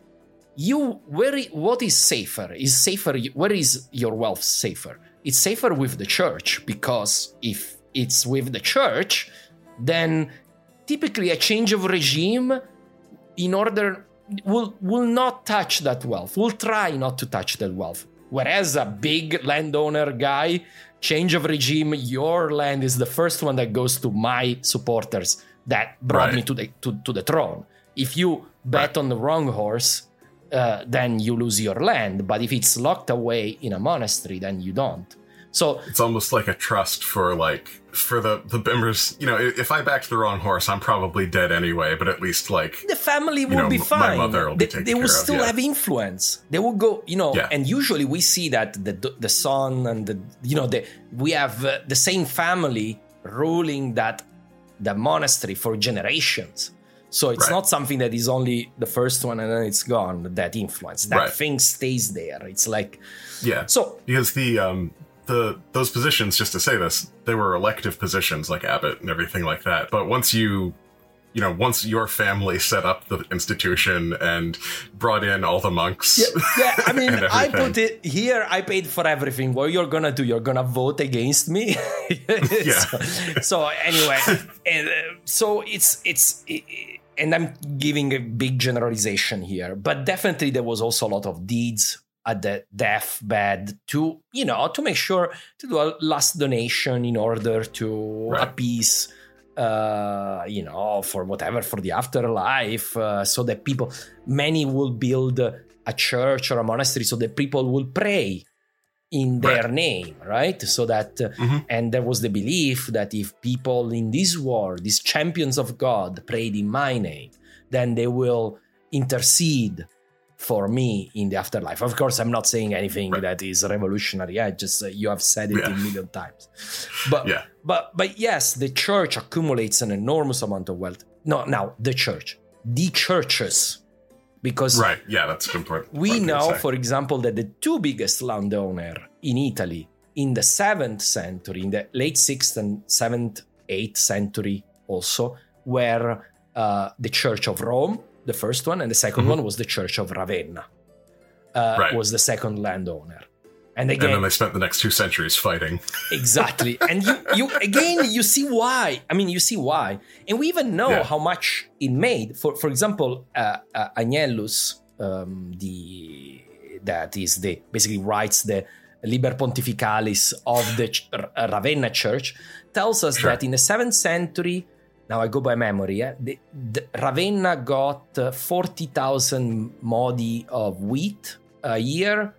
you where what is safer? Is safer where is your wealth safer? It's safer with the church because if it's with the church, then typically a change of regime in order will will not touch that wealth. Will try not to touch that wealth. Whereas a big landowner guy, change of regime, your land is the first one that goes to my supporters that brought Right. me to the to, to the throne. If you bet on the wrong horse, uh, then you lose your land. But if it's locked away in a monastery, then you don't. So It's almost like a trust for like for the the bimmers. You know, if I backed the wrong horse, I'm probably dead anyway. But at least like the family will know, be m- my fine. mother will be they, taken they will care of, still yeah. have influence. They will go, you know. Yeah. And usually we see that the the son and the you know the we have uh, the same family ruling that the monastery for generations. So it's Right. not something that is only the first one and then it's gone. That influence, that Right. thing stays there. It's like yeah. so. because the um the those positions just to say this they were elective positions like abbot and everything like that but once you you know once your family set up the institution and brought in all the monks Yeah, yeah, I mean, I put it here. I paid for everything. What you're gonna do? You're gonna vote against me? so, so anyway, and, uh, so it's it's. and I'm giving a big generalization here, but definitely there was also a lot of deeds at the deathbed to you know to make sure to do a last donation in order to Right. appease uh you know for whatever for the afterlife uh, so that people many will build a church or a monastery so that people will pray in their Right. name right so that uh, Mhm. and there was the belief that if people in this war these champions of god prayed in my name then they will intercede for me in the afterlife of course i'm not saying anything Right. that is revolutionary i just uh, you have said it Yeah. a million times but Yeah. But but yes the church accumulates an enormous amount of wealth no now the church the churches because right yeah that's important we important thing to know, for example, that the two biggest landowner in Italy in the seventh century, in the late sixth and seventh, eighth century, also were uh, the Church of Rome, the first one, and the 2nd Mhm. one was the Church of Ravenna. Uh, Right. Was the second landowner, and and again, then they spent the next two centuries fighting. Exactly. And you you again you see why i mean you see why. And we even know Yeah. how much it made. For for example uh, uh, agnellus um, the that is the basically writes the liber pontificalis of the Ch- R- ravenna church tells us Sure. that in the 7th century now i go by memory yeah, the, the ravenna got uh, 40000 modi of wheat a year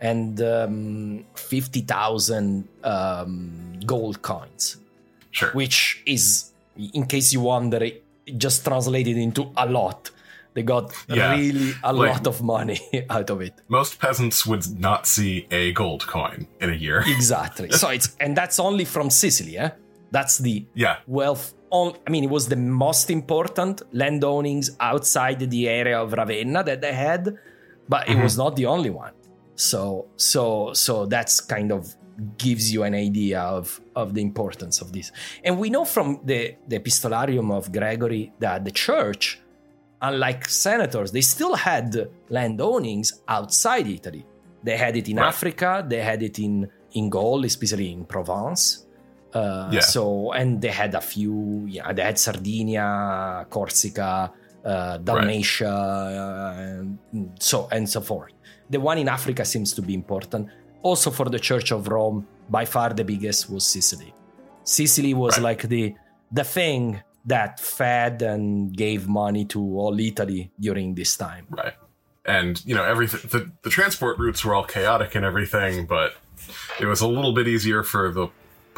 and um, 50,000 um, gold coins, sure which is, in case you wonder, it just translated into a lot. They got Yeah, really a like- lot of money out of it. Most peasants would not see a gold coin in a year. Exactly. so it's and that's only from Sicily, eh? That's the Yeah. wealth on I mean it was the most important land ownings outside the area of Ravenna that they had, but it was not the only one. So so so that's kind of gives you an idea of of the importance of this. And we know from the the epistolarium of Gregory that the church unlike senators, they still had land ownings outside Italy. They had it in Right. Africa, they had it in in Gaul, especially in Provence. Uh, Yeah. So, and they had a few. Yeah, they had Sardinia, Corsica, uh, Dalmatia, uh, and so and so forth. The one in Africa seems to be important. Also, for the Church of Rome, by far the biggest was Sicily. Sicily was Right. like the the thing that fed and gave money to all Italy during this time. Right. And, you know, everything, the, the transport routes were all chaotic and everything, but it was a little bit easier for the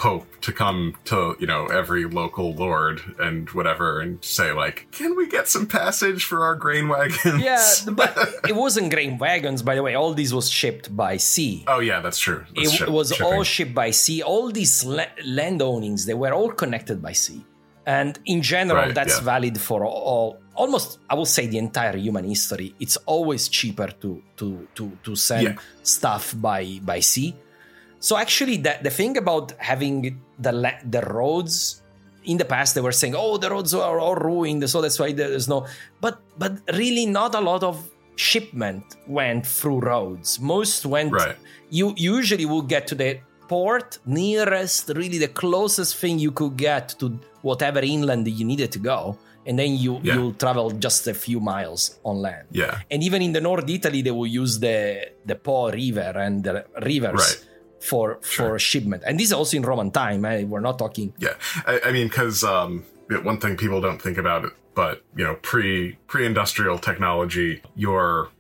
Pope to come to, you know, every local lord and whatever and say, like, can we get some passage for our grain wagons? Yeah, but it wasn't grain wagons, by the way. All this was shipped by sea. oh, yeah, that's true. That's it ship- was shipping. all shipped by sea. All these la- land ownings, they were all connected by sea. And in general, Right, that's yeah. valid for all, almost, I will say, the entire human history. It's always cheaper to to to to send Yeah. stuff by by sea. So actually, the the thing about having the the roads in the past, they were saying, "Oh, the roads are all ruined, so that's why there's no." But but really, not a lot of shipment went through roads. Most went Right. you usually will get to the port nearest really the closest thing you could get to whatever inland you needed to go and then you Yeah. you'll travel just a few miles on land Yeah. and even in the north italy they will use the the po river and the rivers Right. For for shipment and this is also in roman time eh? we're not talking Yeah, I, I mean, because um, one thing people don't think about it, but you know, pre pre industrial technology, your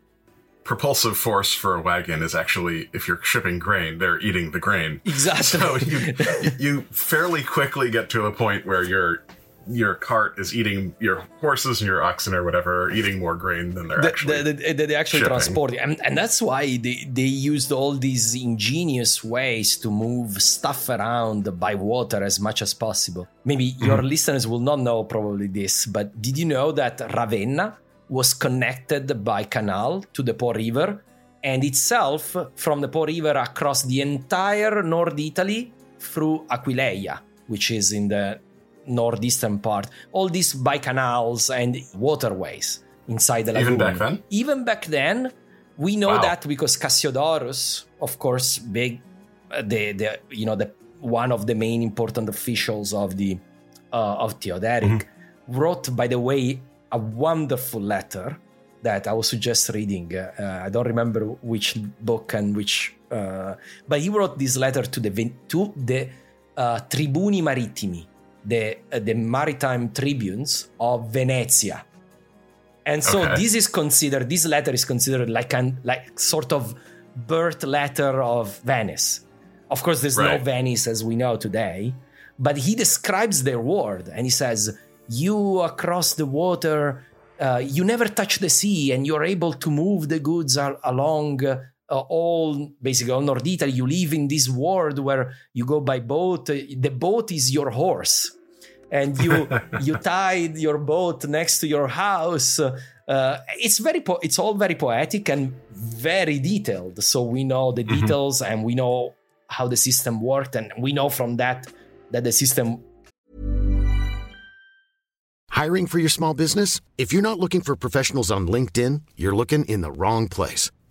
propulsive force for a wagon is actually if you're shipping grain, they're eating the grain. exactly So you you fairly quickly get to a point where your your cart is eating your horses and your oxen or whatever are eating more grain than they're the, actually. the, the, they actually shipping. transporting. And, and that's why they, they used all these ingenious ways to move stuff around by water as much as possible. Maybe Mm-hmm. your listeners will not know probably this, but did you know that Ravenna was connected by canal to the Po River and itself from the Po River across the entire North Italy through Aquileia, which is in the northeastern part. All these bicanals and waterways inside the lagoon. Even back then? Even back then, we know Wow. that because Cassiodorus, of course, big, uh, the the you know the one of the main important officials of the uh, of Theoderic, Mm-hmm. wrote, by the way, a wonderful letter that I would suggest reading. Uh, uh, I don't remember which book and which, uh, but he wrote this letter to the to the uh, Tribuni Marittimi, the uh, the maritime tribunes of Venezia. And so Okay. this is considered this letter is considered like an like sort of birth letter of Venice. Of course, there's no Venice as we know today, but he describes their world and he says, "You across the water, uh, you never touch the sea, and you're able to move the goods al- along." Uh, all basically all North Italy, you live in this world where you go by boat. The boat is your horse, and you you tied your boat next to your house. Uh, it's very po- it's all very poetic and very detailed. So we know the details and we know how the system worked, and we know from that that the system Hiring for your small business? If you're not looking for professionals on LinkedIn, you're looking in the wrong place.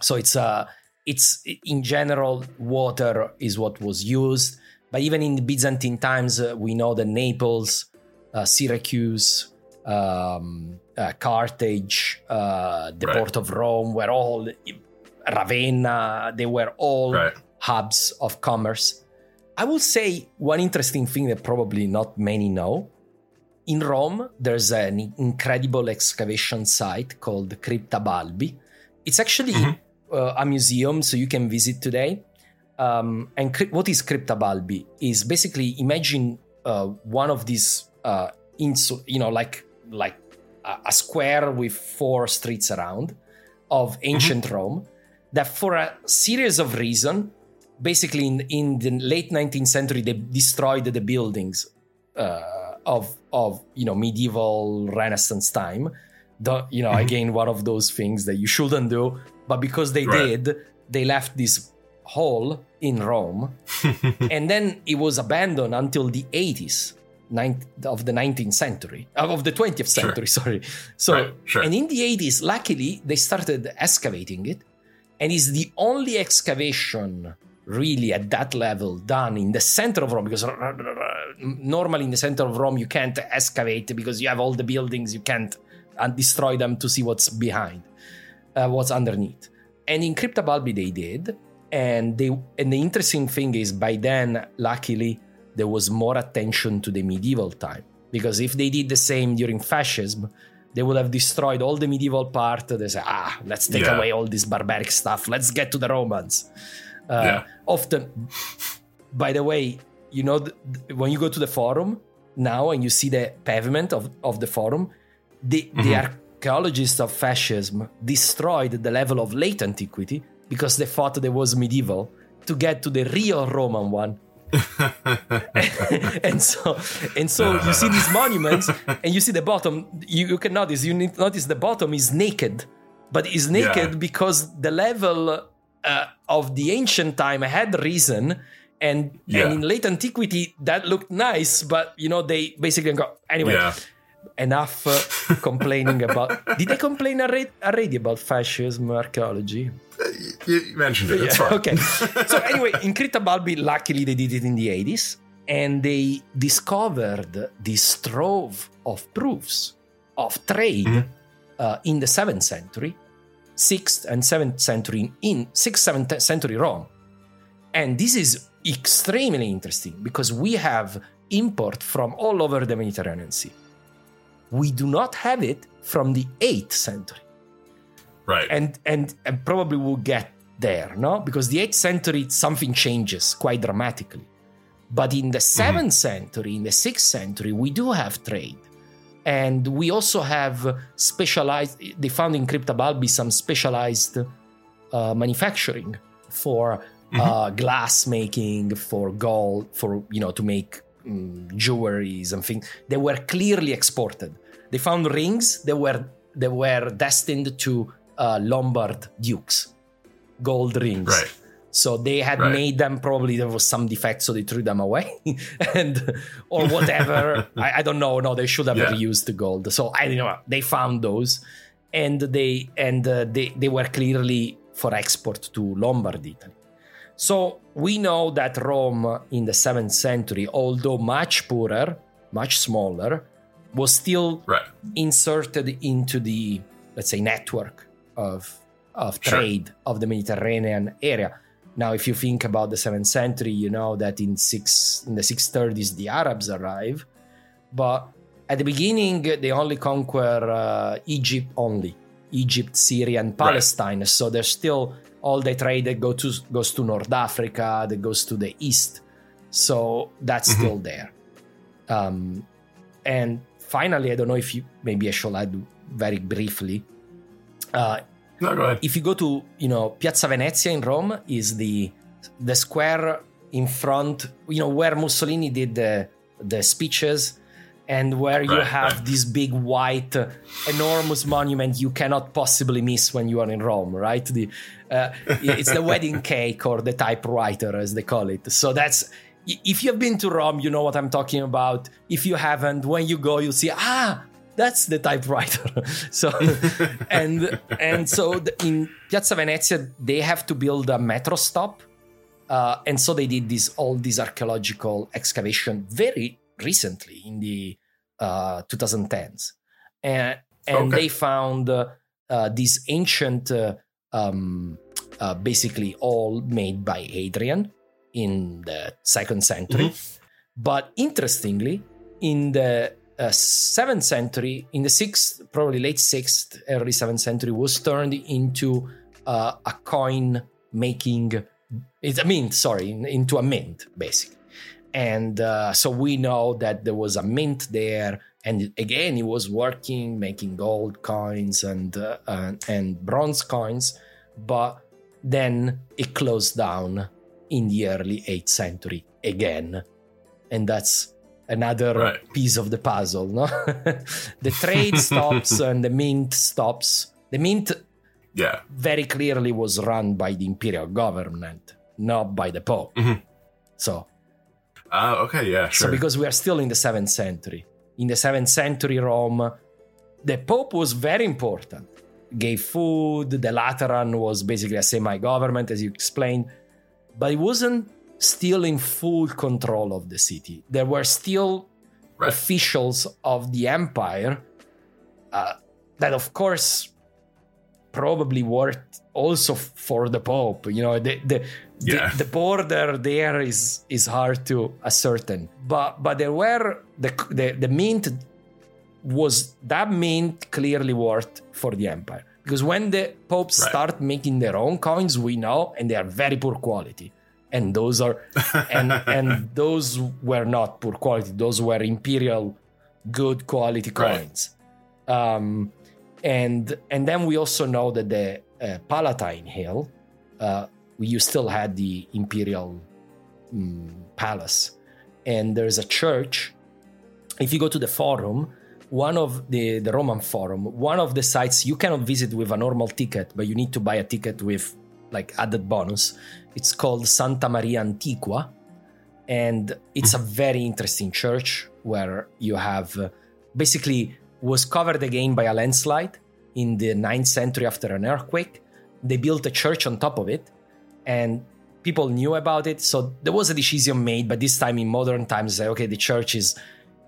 So it's uh, it's in general water is what was used, but even in the Byzantine times, uh, we know that Naples, uh, Syracuse, um, uh, Carthage, uh, the Right. port of Rome were all Ravenna. They were all Right. hubs of commerce. I will say one interesting thing that probably not many know in Rome, there's an incredible excavation site called Crypta Balbi. It's actually uh, a museum, so you can visit today. Um, and cryp- what is Crypta Balbi? Is basically imagine uh, one of these, uh, insu- you know, like like a, a square with four streets around of ancient Rome. That for a series of reasons, basically in, in the late 19th century, they destroyed the buildings uh, of of you know medieval Renaissance time. The, you know, again, one of those things that you shouldn't do, but because they Right. did, they left this hole in Rome, and then it was abandoned until the 80s. Ninth, of the 19th century of the 20th century sorry so Right, sure. and in the 80s luckily they started excavating it and is the only excavation really at that level done in the center of Rome because normally in the center of Rome you can't excavate because you have all the buildings you can't uh, destroy them to see what's behind uh, what's underneath. And in Crypta Balbi they did. And they and the interesting thing is by then luckily there was more attention to the medieval time. Because if they did the same during fascism they would have destroyed all the medieval part. They say ah let's take Yeah. away all this barbaric stuff. Let's get to the romans. Uh, Yeah. often by the way you know th- th- when you go to the forum now and you see the pavement of, of the forum they they the archaeologists of fascism destroyed the level of late antiquity because they thought there was medieval to get to the real roman one and so and so you see these monuments and you see the bottom you, you can notice you need notice the bottom is naked but is naked Yeah. because the level uh, of the ancient time had risen and Yeah. and in late antiquity that looked nice but you know they basically go anyway Yeah. Enough uh, complaining about did they complain already, already about fascism archaeology You you mentioned it. Fine. okay. So anyway, in Crypta Balbi, luckily they did it in the 80s, and they discovered this trove of proofs of trade uh, in the 7th century, 6th and 7th century in 6th, 7th century Rome. And this is extremely interesting because we have import from all over the Mediterranean Sea. We do not have it from the 8th century. Right. and and and probably we'll get there no? Because the 8th century something changes quite dramatically. But in the 7th century in the 6th century we do have trade. And we also have specialized they found in crypta balbi some specialized uh, manufacturing for uh, glass making for gold for you know to make um, jewelries and things they were clearly exported. They found rings that were that were destined to uh, lombard dukes gold rings. Right. so they had Right. made them probably there was some defect so they threw them away. And or whatever. I, I don't know. No they should have Yeah. reused the gold. So i don't know. They found those and they and uh, they, they were clearly for export to lombard italy so we know that rome in the 7th century although much poorer much smaller was still Right. inserted into the let's say network of of Sure. trade of the Mediterranean area. Now, if you think about the seventh century, you know that in six in the six thirties the Arabs arrive, but at the beginning they only conquer uh, Egypt only, Egypt, Syria, and Palestine. So there's still all the trade that go to goes to North Africa, that goes to the east. So that's Mhm. still there. Um, and finally, I don't know if you maybe I should add very briefly. Uh, No, go ahead. if you go to you know Piazza Venezia in Rome is the the square in front you know where Mussolini did the the speeches, and where you have right. this big white, uh, enormous monument you cannot possibly miss when you are in Rome, right? The uh, it's the wedding cake or the typewriter, as they call it. So that's if you have been to Rome, you know what I'm talking about. If you haven't, when you go, you'll see ah. That's the typewriter. so, and and so the, in Piazza Venezia, they have to build a metro stop uh, and so they did this all these archaeological excavation very recently in the uh, 2010s and and Okay. they found uh, these ancient uh, um, uh, basically all made by adrian in the second century. But interestingly in the uh, seventh century in the sixth probably late sixth early seventh century was turned into uh, a coin making it's a mint sorry in- into a mint basically and uh, so we know that there was a mint there and again he was working making gold coins and uh, and, and bronze coins but then it closed down in the early 8th century again and that's another Right. piece of the puzzle no the trade stops and the mint stops the mint Yeah. very clearly was run by the imperial government, not by the pope. Mhm. So, Ah, okay, yeah, sure. so because we are still in the seventh century, in the seventh century Rome, the pope was very important. Gave food. The Lateran was basically a semi-government, as you explained, but it wasn't still in full control of the city. There were still Right. officials of the empire uh, that, of course, probably worth also for the pope. You know, the the, Yeah. the the border there is is hard to ascertain. But but there were the the, the mint was that mint clearly worth for the empire because when the popes Right. start making their own coins, we know, and they are very poor quality. And those are, and and those were not poor quality. Those were imperial, good quality Right. coins. Um, and and then we also know that the uh, Palatine Hill, uh, you still had the imperial mm, palace, and there's a church. If you go to the Forum, one of the the Roman Forum, one of the sites you cannot visit with a normal ticket, but you need to buy a ticket with like added bonus. It's called Santa Maria Antiqua, and it's a very interesting church where you have uh, basically was covered again by a landslide in the 9th century after an earthquake. They built a church on top of it and people knew about it. So there was a decision made but this time in modern times okay the church is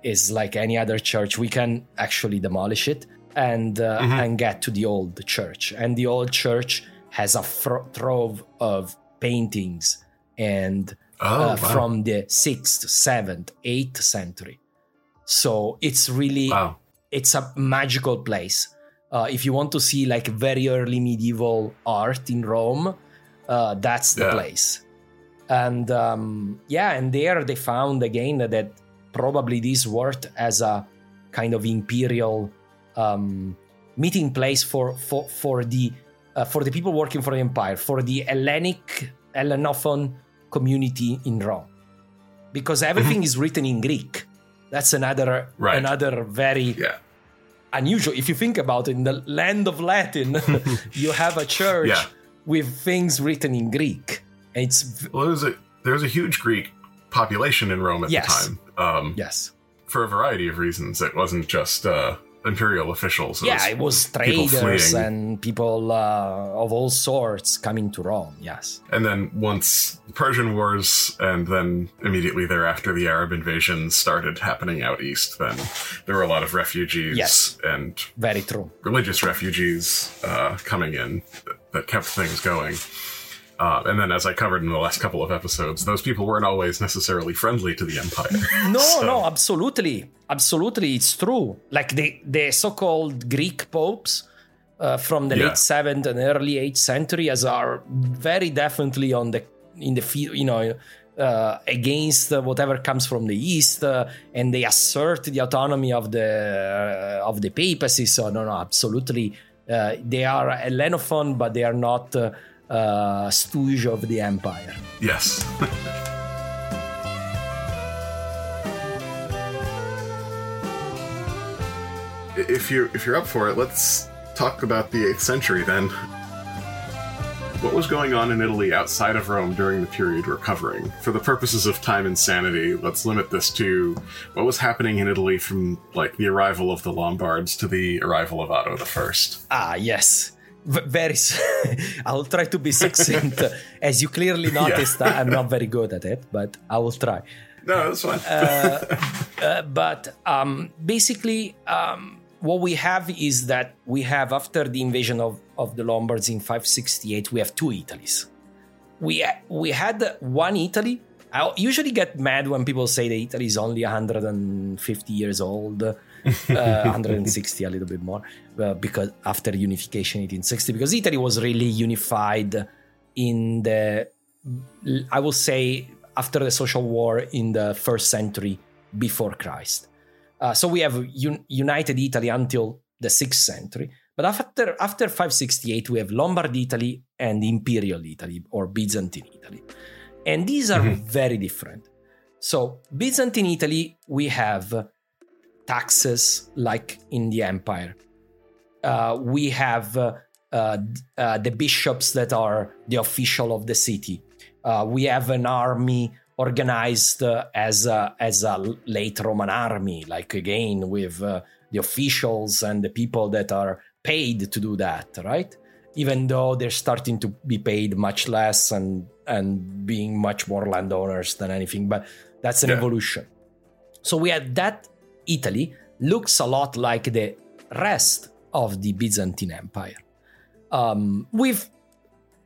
is like any other church. We can actually demolish it and uh, and get to the old church. And the old church has a trove of paintings and Oh, uh, wow. from the 6th 7th 8th century. So it's really Wow. It's a magical place. Uh, if you want to see like very early medieval art in Rome, uh, that's the Yeah. place. And um, yeah, and there they found again that probably this worked as a kind of imperial um, meeting place for for for the uh, for the people working for the empire, for the Hellenic Hellenophone community in Rome, because everything is written in Greek. That's another Right. another very Yeah. unusual. If you think about it, in the land of Latin, you have a church Yeah. with things written in Greek. And It's v- Well, there was a there's a huge Greek population in Rome at Yes. the time. Um, yes, for a variety of reasons. It wasn't just uh, imperial officials. yeah, it was people traders fleeing. and people uh, of all sorts coming to Rome. Yes, And then once the Persian Wars, and then immediately thereafter the Arab invasion started happening out east, then there were a lot of refugees Yes. and very true. religious refugees uh, coming in that, that kept things going. Uh, and then, as I covered in the last couple of episodes, those people weren't always necessarily friendly to the empire. No, So- no, absolutely, absolutely, it's true. Like the the so-called Greek popes uh, from the Yeah. late seventh and early eighth century, as are very definitely on the in the field, you know. Uh, against uh, whatever comes from the east, uh, and they assert the autonomy of the uh, of the papacy. So no, no, absolutely, uh, they are Hellenophone, but they are not uh, stooge of the empire. Yes. if you're if you're up for it, let's talk about the eighth century then. What was going on in Italy outside of Rome during the period we're covering? For the purposes of time and sanity, let's limit this to what was happening in Italy from like the arrival of the Lombards to the arrival of Otto the First. Ah, yes. V- very. I'll try to be succinct. As you clearly noticed, I'm not very good at it, but I will try. No, that's fine. Uh, but um, basically, um, what we have is that we have, after the invasion of, of the Lombards in 568, we have two Italies. We, we had one Italy. I usually get mad when people say that Italy is only 150 years old, uh, 160, a little bit more, uh, because after unification 1860, because Italy was really unified in the, I will say, after the social war in the first century before Christ. Uh, so we have un- united Italy until the sixth century. But after after 568, we have Lombard Italy and Imperial Italy or Byzantine Italy, and these are very different. So Byzantine Italy, we have taxes like in the empire. Uh, we have uh, uh, uh, the bishops that are the official of the city. Uh, we have an army organized uh, as a, as a late Roman army, like again with uh, the officials and the people that are paid to do that, right? Even though they're starting to be paid much less and and being much more landowners than anything, but that's an Yeah. evolution. So we had that Italy looks a lot like the rest of the Byzantine Empire, um, with,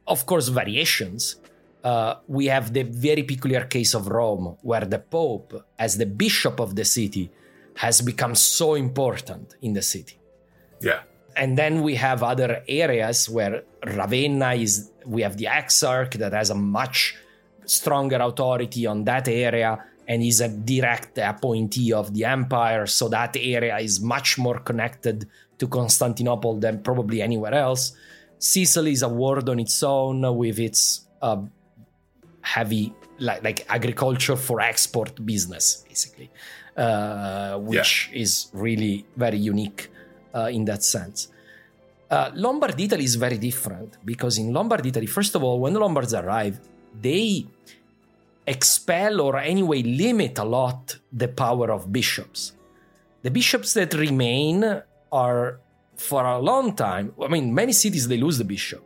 of course, variations. Uh, we have the very peculiar case of Rome, where the Pope, as the bishop of the city, has become so important in the city. yeah. And then we have other areas where Ravenna is, we have the Exarch that has a much stronger authority on that area and is a direct appointee of the empire. So that area is much more connected to Constantinople than probably anywhere else. Sicily is a ward on its own with its uh, heavy, like, like agriculture for export business, basically, uh, which is really very unique uh, in that sense. Uh, Lombard Italy is very different because in Lombard Italy, first of all, when the Lombards arrive, they expel or anyway limit a lot the power of bishops. The bishops that remain are for a long time. I mean, many cities they lose the bishop,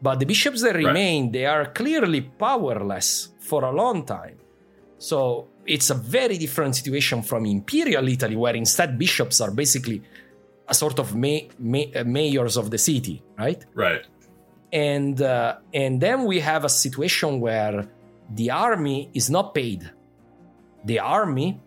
but the bishops that remain they are clearly powerless for a long time. So it's a very different situation from imperial Italy, where instead bishops are basically a sort of ma- ma- uh, mayors of the city, right? Right. and uh, and then we have a situation where the army is not paid. The army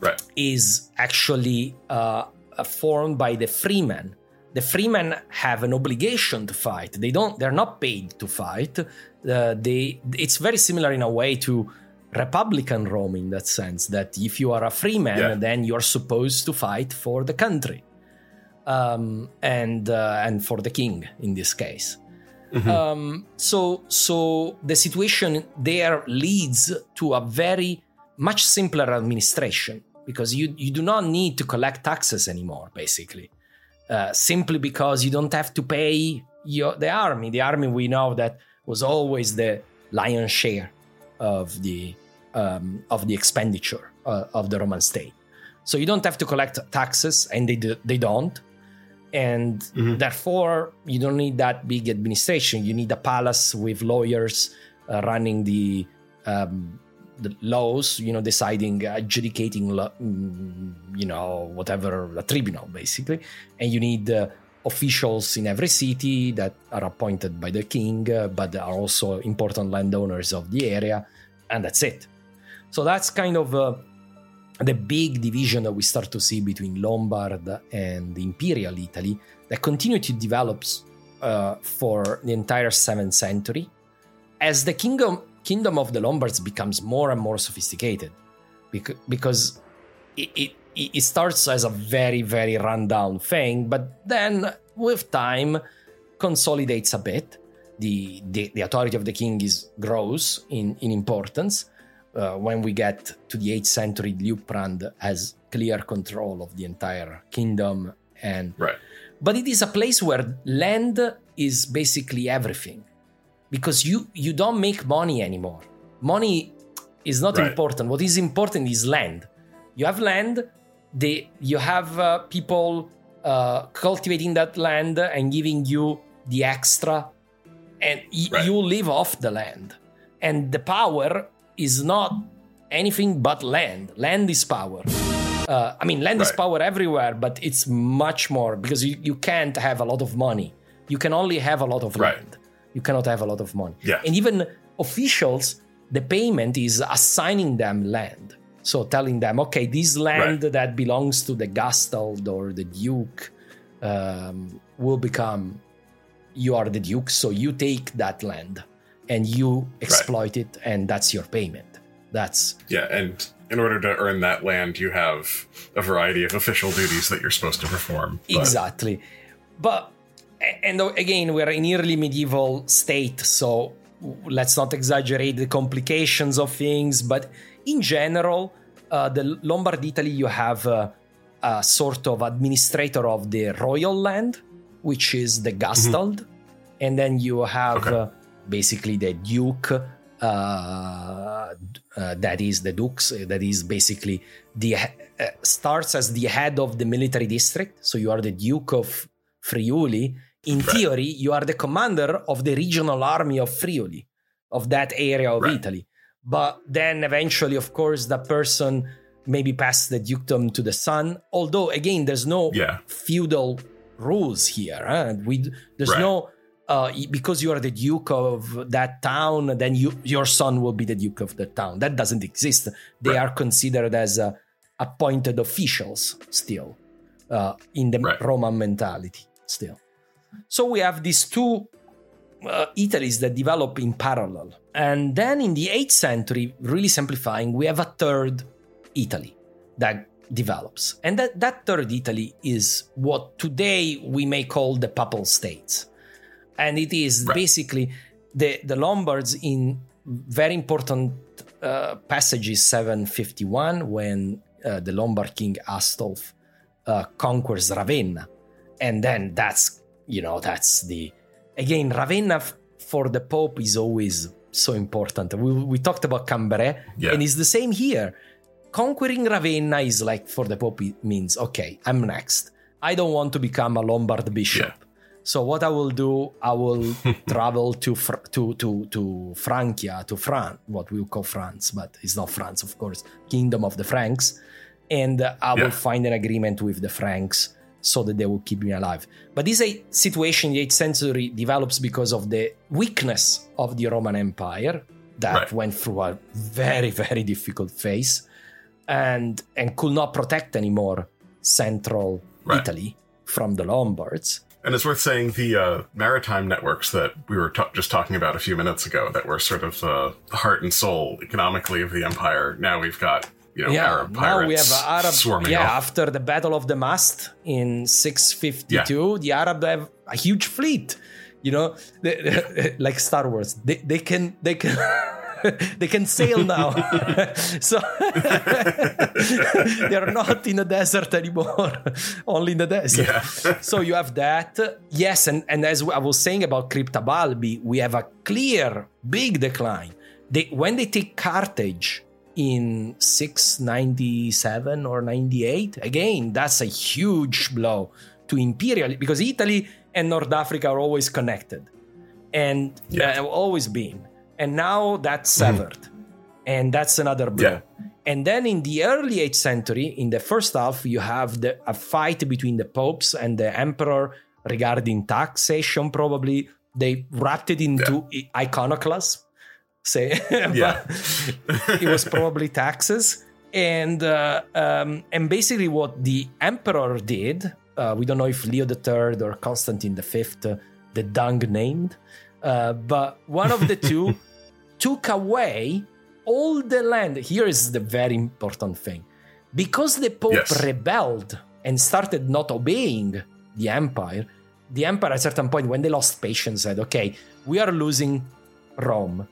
Right. is actually uh, uh, formed by the freemen. The freemen have an obligation to fight. They don't. They're not paid to fight. Uh, they. It's very similar in a way to Republican Rome in that sense. That if you are a freeman, Yeah. then you're supposed to fight for the country, um, and uh, and for the king in this case. Um, so so the situation there leads to a very much simpler administration because you you do not need to collect taxes anymore basically. Uh, simply because you don't have to pay your the army. The army we know that was always the lion's share of the um, of the expenditure uh, of the Roman state. So you don't have to collect taxes and they do, they don't and therefore you don't need that big administration. You need a palace with lawyers uh, running the um, the laws you know deciding uh, adjudicating lo- mm, you know whatever a tribunal basically. And you need uh, officials in every city that are appointed by the king uh, but are also important landowners of the area and that's it. So that's kind of uh, the big division that we start to see between Lombard and Imperial Italy that continue to develop uh, for the entire 7th century as the kingdom kingdom of the Lombards becomes more and more sophisticated because, because it, it, it starts as a very very rundown thing but then with time consolidates a bit. The, the, the authority of the king is grows in, in importance uh, when we get to the 8th century, Liutprand has clear control of the entire kingdom and Right. but it is a place where land is basically everything because you you don't make money anymore money is not Right. important what is important is land you have land they you have uh, people uh, cultivating that land and giving you the extra and y- Right. you live off the land and the power is not anything but land land is power uh, I mean, land is power everywhere, but it's much more because you, you can't have a lot of money. You can only have a lot of Right. land. You cannot have a lot of money. Yeah. And even officials, the payment is assigning them land. So telling them, okay, this land Right. that belongs to the Gastald or the Duke um, will become, you are the Duke, so you take that land and you exploit it, and that's your payment. That's Yeah, and in order to earn that land, you have a variety of official duties that you're supposed to perform. But- Exactly. But and again, we're in early medieval state, so let's not exaggerate the complications of things. But in general, uh, the Lombard Italy, you have uh, a sort of administrator of the royal land, which is the Gastald, and then you have Okay. uh, basically the Duke. Uh, uh, that is the dukes. uh, That is basically the uh, starts as the head of the military district. So you are the Duke of Friuli. In theory, you are the commander of the regional army of Friuli, of that area of Right. Italy. But then eventually, of course, that person maybe pass the dukedom to the son. Although, again, there's no Yeah. feudal rules here. huh? We there's Right. no uh, because you are the duke of that town, then you your son will be the duke of the town. That doesn't exist. They Right. are considered as uh, appointed officials still uh, in the Right. Roman mentality still. So we have these two uh, Italies that develop in parallel. And then in the 8th century, really simplifying, we have a third Italy that develops. And that, that third Italy is what today we may call the Papal States. And it is Right. basically the, the Lombards in very important uh, passages 751 when uh, the Lombard king Astolf uh, conquers Ravenna. And then that's, you know, that's the again ravenna f- for the pope is always so important we, we talked about cambrai Yeah. and it's the same here conquering ravenna is like for the pope it means okay i'm next i don't want to become a lombard bishop so what i will do i will travel to Fr- to to to francia to france what we call france but it's not france of course kingdom of the franks and i Yeah. will find an agreement with the franks so that they will keep me alive. But this a situation in the 8th century develops because of the weakness of the Roman Empire that Right. went through a very, very difficult phase and and could not protect anymore central Right. Italy from the Lombards. And it's worth saying the uh, maritime networks that we were ta- just talking about a few minutes ago that were sort of uh, the heart and soul economically of the empire. Now we've got you know yeah, Arab pirates now we have Arab. swarming yeah, off. after the Battle of the Mast in 652, the Arab have a huge fleet. You know, they- they- like Star Wars, they, they can they can they can sail now. so they're not in the desert anymore, only in the desert. Yeah. so you have that. Yes, and, and as I was saying about Crypta Balbi, we have a clear big decline. They when they take Carthage in 697 or 98, again, that's a huge blow to imperial because Italy and North Africa are always connected and Yeah. uh, have always been. And now that's severed. And that's another blow. Yeah. And then in the early 8th century, in the first half, you have the, a fight between the popes and the emperor regarding taxation, probably. They wrapped it into i- iconoclasm. Say, Yeah. it was probably taxes. And uh, um, and basically, what the emperor did, uh, we don't know if Leo III or Constantine V, uh, the dung named, uh, but one of the two took away all the land. Here is the very important thing. Because the Pope Yes. rebelled and started not obeying the empire, the empire at a certain point, when they lost patience, said, okay, we are losing Rome.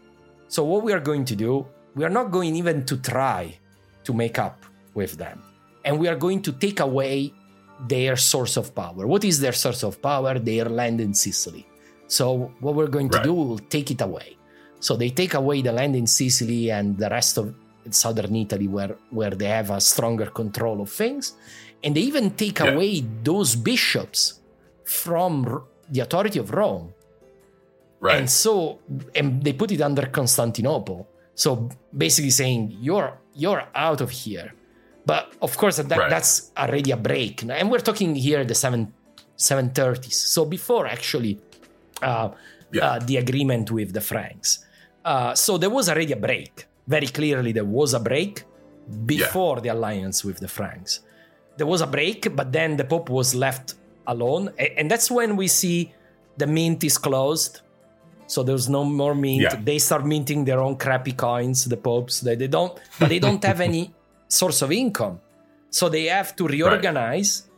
So what we are going to do, we are not going even to try to make up with them. And we are going to take away their source of power. What is their source of power? Their land in Sicily. So what we're going to Right. do, we'll take it away. So they take away the land in Sicily and the rest of southern Italy, where where they have a stronger control of things, and they even take Yeah. away those bishops from the authority of Rome. Right. And so and they put it under Constantinople. So basically saying you're you're out of here. But of course that, Right. that's already a break. And we're talking here the seven 730s. So before actually uh, Yeah. uh, the agreement with the Franks. Uh, so there was already a break. Very clearly there was a break before the alliance with the Franks. There was a break, but then the Pope was left alone. And that's when we see the mint is closed. So there's no more mint. Yeah. They start minting their own crappy coins, the popes. They, they don't, but they don't have any source of income. So they have to reorganize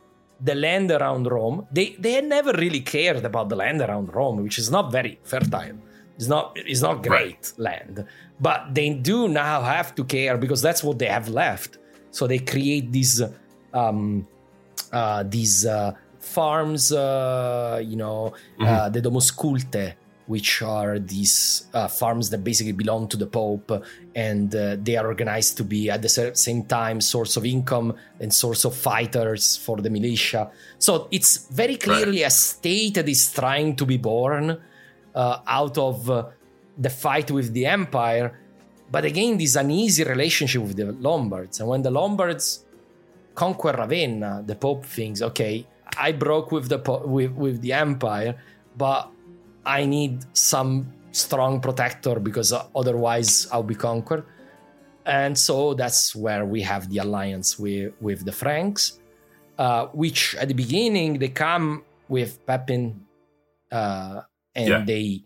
the land around Rome. They they had never really cared about the land around Rome, which is not very fertile. It's not it's not great land. But they do now have to care because that's what they have left. So they create these um uh these uh farms uh you know uh, the domus cultae which are these uh, farms that basically belong to the Pope, and uh, they are organized to be at the same time source of income and source of fighters for the militia. So it's very clearly a state that is trying to be born uh, out of uh, the fight with the empire. But again, this uneasy relationship with the Lombards, and when the Lombards conquer Ravenna, the Pope thinks, okay, I broke with the po- with, with the empire, but I need some strong protector because uh, otherwise I'll be conquered. And so that's where we have the alliance with, with the Franks, uh, which at the beginning they come with Pepin uh, and Yeah. they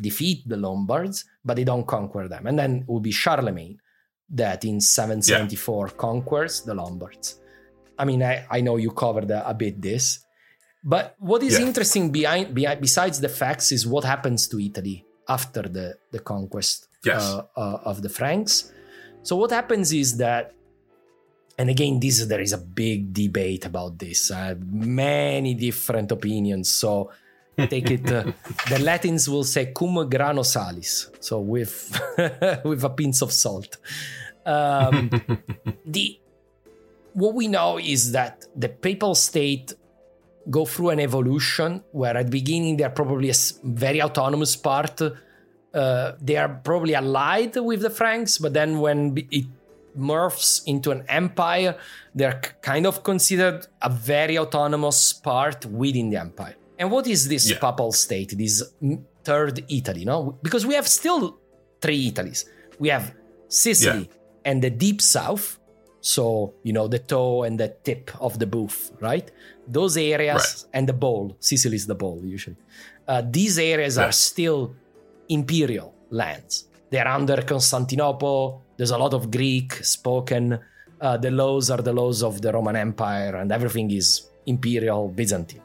defeat the Lombards, but they don't conquer them. And then it will be Charlemagne that in 774 conquers the Lombards. I mean, I, I know you covered a, a bit this, but what is Yeah. interesting behind, behind besides the facts is what happens to Italy after the, the conquest Yes. uh, uh, of the Franks. So what happens is that, and again, this there is a big debate about this. Uh, many different opinions. So take it. Uh, the Latins will say cum grano salis, so with with a pinch of salt. Um, the what we know is that the papal state go through an evolution where at the beginning they're probably a very autonomous part uh, they are probably allied with the franks but then when it morphs into an empire they're kind of considered a very autonomous part within the empire. And what is this Yeah. papal state this third italy no? Because we have still three italies. We have sicily and the deep south so you know the toe and the tip of the booth right? Those areas and the bowl. Sicily is the bowl usually. Uh, these areas Yeah. are still imperial lands. They're under constantinople. There's a lot of greek spoken. Uh, the laws are the laws of the roman empire and everything is imperial byzantine.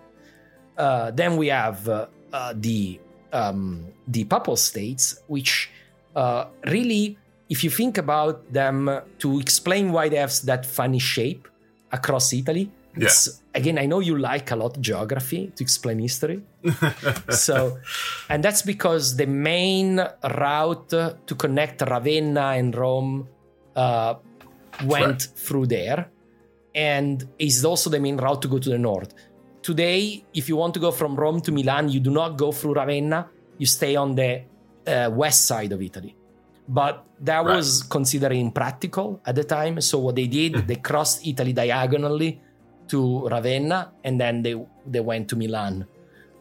Uh, then we have uh, uh, the um, the papal states, which uh, really, if you think about them, to explain why they have that funny shape across Italy. Yeah. Again, I know you like a lot geography to explain history. so, and that's because the main route to connect Ravenna and Rome uh, went Right. through there, and is also the main route to go to the north. Today, if you want to go from Rome to Milan, you do not go through Ravenna. You stay on the uh, west side of Italy. But that Right. was considered impractical at the time. So what they did, they crossed Italy diagonally to Ravenna, and then they they went to Milan.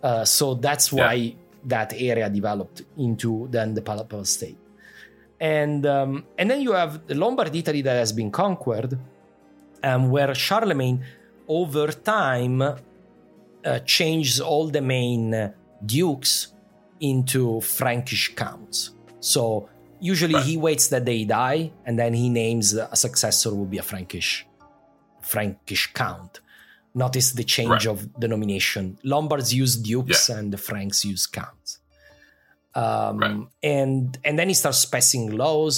Uh, so that's Yeah. why that area developed into then the Papal state. And um, and then you have the Lombard Italy that has been conquered, um, where Charlemagne over time uh, changed all the main dukes into Frankish counts. So usually he waits that they die and then he names a successor will be a Frankish Frankish count. Notice the change Right. of denomination. Lombards use dukes and the Franks use counts. Um, Right. and and then he starts passing laws,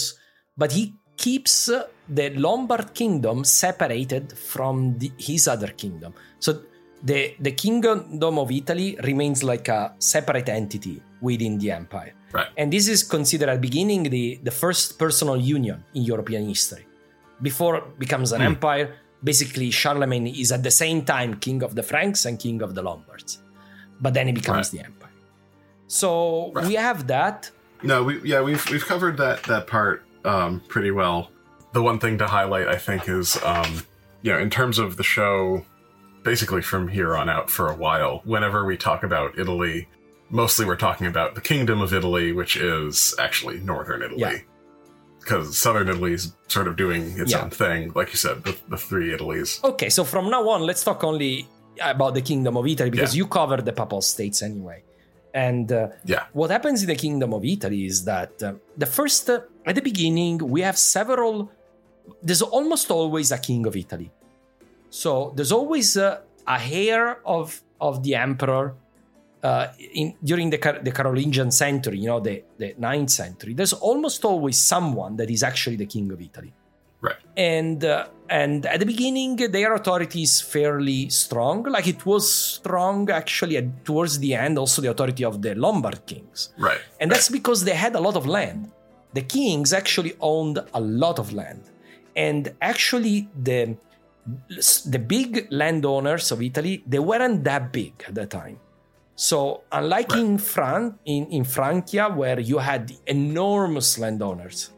but he keeps uh, the Lombard kingdom separated from the, his other kingdom. So the the kingdom of Italy remains like a separate entity within the empire. Right. And this is considered at the beginning the, the first personal union in European history. Before it becomes an Hmm. empire, basically Charlemagne is at the same time king of the Franks and king of the Lombards. But then he becomes Right. the empire. So Right. we have that. No, we yeah we've we've covered that that part um, pretty well. The one thing to highlight, I think, is um, you know in terms of the show, basically from here on out for a while. Whenever we talk about Italy, mostly we're talking about the Kingdom of Italy, which is actually northern Italy. Yeah. Because southern Italy is sort of doing its Yeah. own thing, like you said, the, the three Italies. Okay, so from now on, let's talk only about the Kingdom of Italy because Yeah. you covered the Papal States anyway. And uh, Yeah. what happens in the Kingdom of Italy is that uh, the first, uh, at the beginning, we have several, there's almost always a King of Italy. So there's always uh, a heir of, of the emperor. Uh, in, during the, Car- the Carolingian century, you know, the, the 9th century, there's almost always someone that is actually the king of Italy. Right. and uh, and at the beginning their authority is fairly strong. Like it was strong actually at, towards the end also the authority of the lombard kings. Right. and that's because they had a lot of land. The kings actually owned a lot of land. And actually the the big landowners of italy they weren't that big at the time so unlike in Fran in, in francia where you had enormous landowners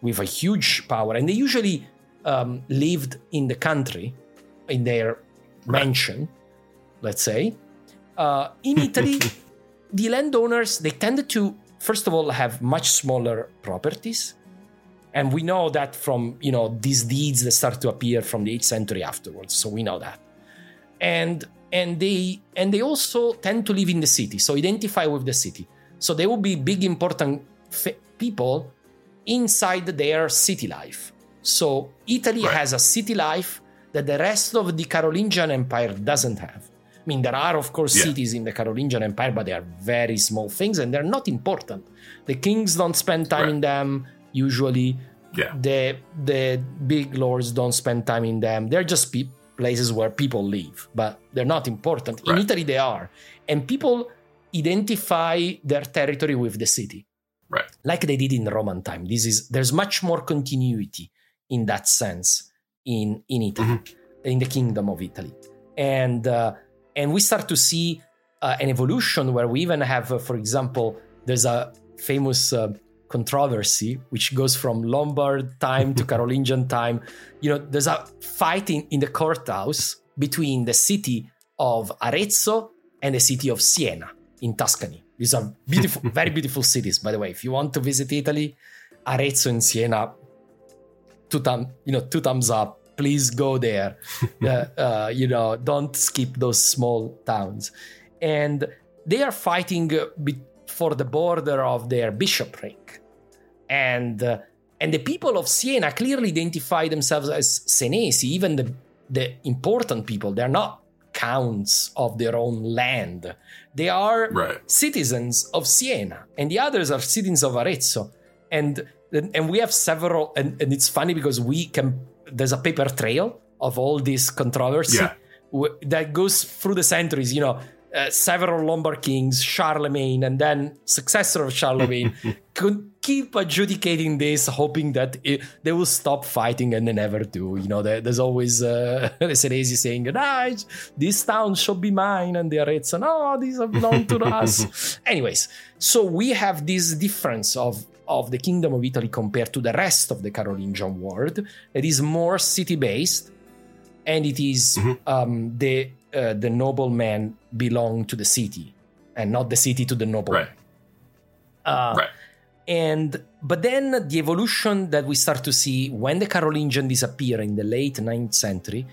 with a huge power, and they usually um, lived in the country, in their mansion, let's say. Uh, in Italy, the landowners they tended to first of all have much smaller properties, and we know that from you know these deeds that start to appear from the 8th century afterwards. So we know that, and and they and they also tend to live in the city, so identify with the city. So they will be big important f- people inside their city life. So Italy Right. has a city life that the rest of the Carolingian Empire doesn't have. I mean, there are, of course, Yeah. cities in the Carolingian Empire, but they are very small things and they're not important. The kings don't spend time Right. in them usually. Yeah. The the big lords don't spend time in them. They're just pe- places where people live, but they're not important. In Italy, they are, and people identify their territory with the city Right. like they did in Roman time. This is there's much more continuity in that sense in in Italy, in the Kingdom of Italy, and uh, and we start to see uh, an evolution where we even have, uh, for example, there's a famous. Controversy which goes from lombard time to carolingian time. You know there's a fight in, in the courthouse between the city of arezzo and the city of siena in tuscany. These are beautiful very beautiful cities by the way. If you want to visit italy arezzo and siena two thumb you know two thumbs up. Please go there. Uh, uh, you know don't skip those small towns. And they are fighting uh, be- for the border of their bishopric and uh, and the people of Siena clearly identify themselves as Senesi, even the the important people. They're not counts of their own land. They are Right. citizens of Siena, and the others are citizens of Arezzo. And and we have several, and, and it's funny because we can. There's a paper trail of all this controversy Yeah. that goes through the centuries. You know, uh, several Lombard kings, Charlemagne, and then successor of Charlemagne could keep adjudicating this, hoping that it, they will stop fighting, and they never do. You know, there, there's always uh, Senesi saying, "Ah, this town should be mine," and the Arezzo, "No, these belong to us." Anyways, so we have this difference of of the Kingdom of Italy compared to the rest of the Carolingian world. It is more city based, and it is, um, the uh, the noblemen belong to the city, and not the city to the noblemen. Right. Uh, Right. And but then the evolution that we start to see when the Carolingian disappear in the late 9th century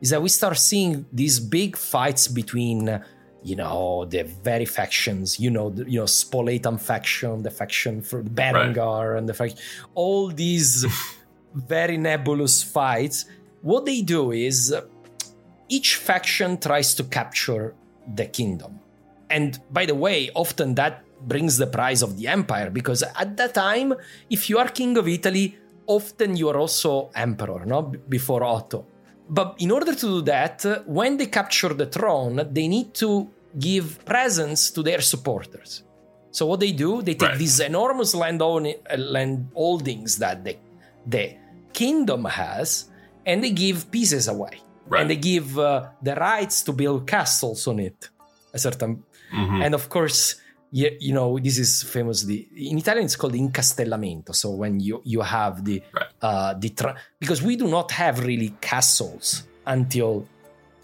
is that we start seeing these big fights between you know the very factions you know the, you know Spoletan faction the faction for Berengar and the faction all these very nebulous fights what they do is each faction tries to capture the kingdom and by the way, often that brings the price of the empire because at that time, if you are king of Italy, often you are also emperor, no? Before Otto. But in order to do that, when they capture the throne, they need to give presents to their supporters. So what they do, they take Right. these enormous land, own- land holdings that the, the kingdom has, and they give pieces away. Right. And they give uh, the rights to build castles on it. A certain, Mhm. and of course, you, you know this is famously in Italian. It's called incastellamento. So when you you have the Right. uh, the tra- because we do not have really castles until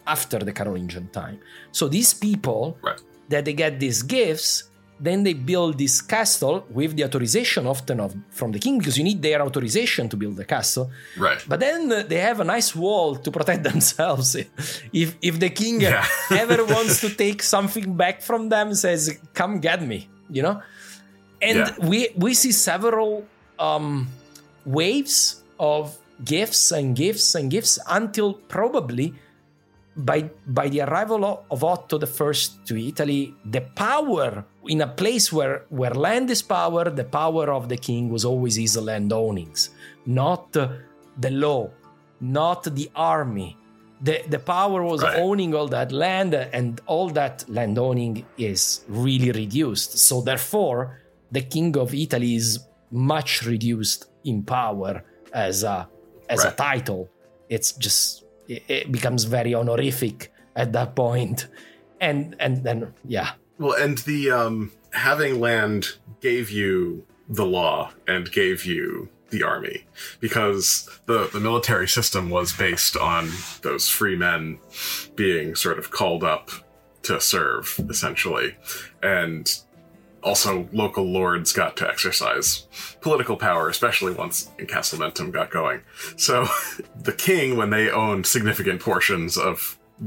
after the Carolingian time. So these people Right. that they get these gifts, then they build this castle with the authorization often of from the king because you need their authorization to build the castle. Right. But then uh, they have a nice wall to protect themselves. If if the king Yeah. ever wants to take something back from them, says, "Come get me," you know. And Yeah. we we see several um, waves of gifts and gifts and gifts until probably by by the arrival of- Otto the First to Italy, the power in a place where where land is power, the power of the king was always his land ownings, not the law, not the army. The the power was Right. owning all that land, and all that land owning is really reduced. So therefore, the king of Italy is much reduced in power as a as a title. It's just it, becomes very honorific at that point, and and then yeah, Well, and the um, having land gave you the law and gave you the army because the the military system was based on those free men being sort of called up to serve essentially. And also local lords got to exercise political power especially once Castlementum got going so the king when they owned significant portions of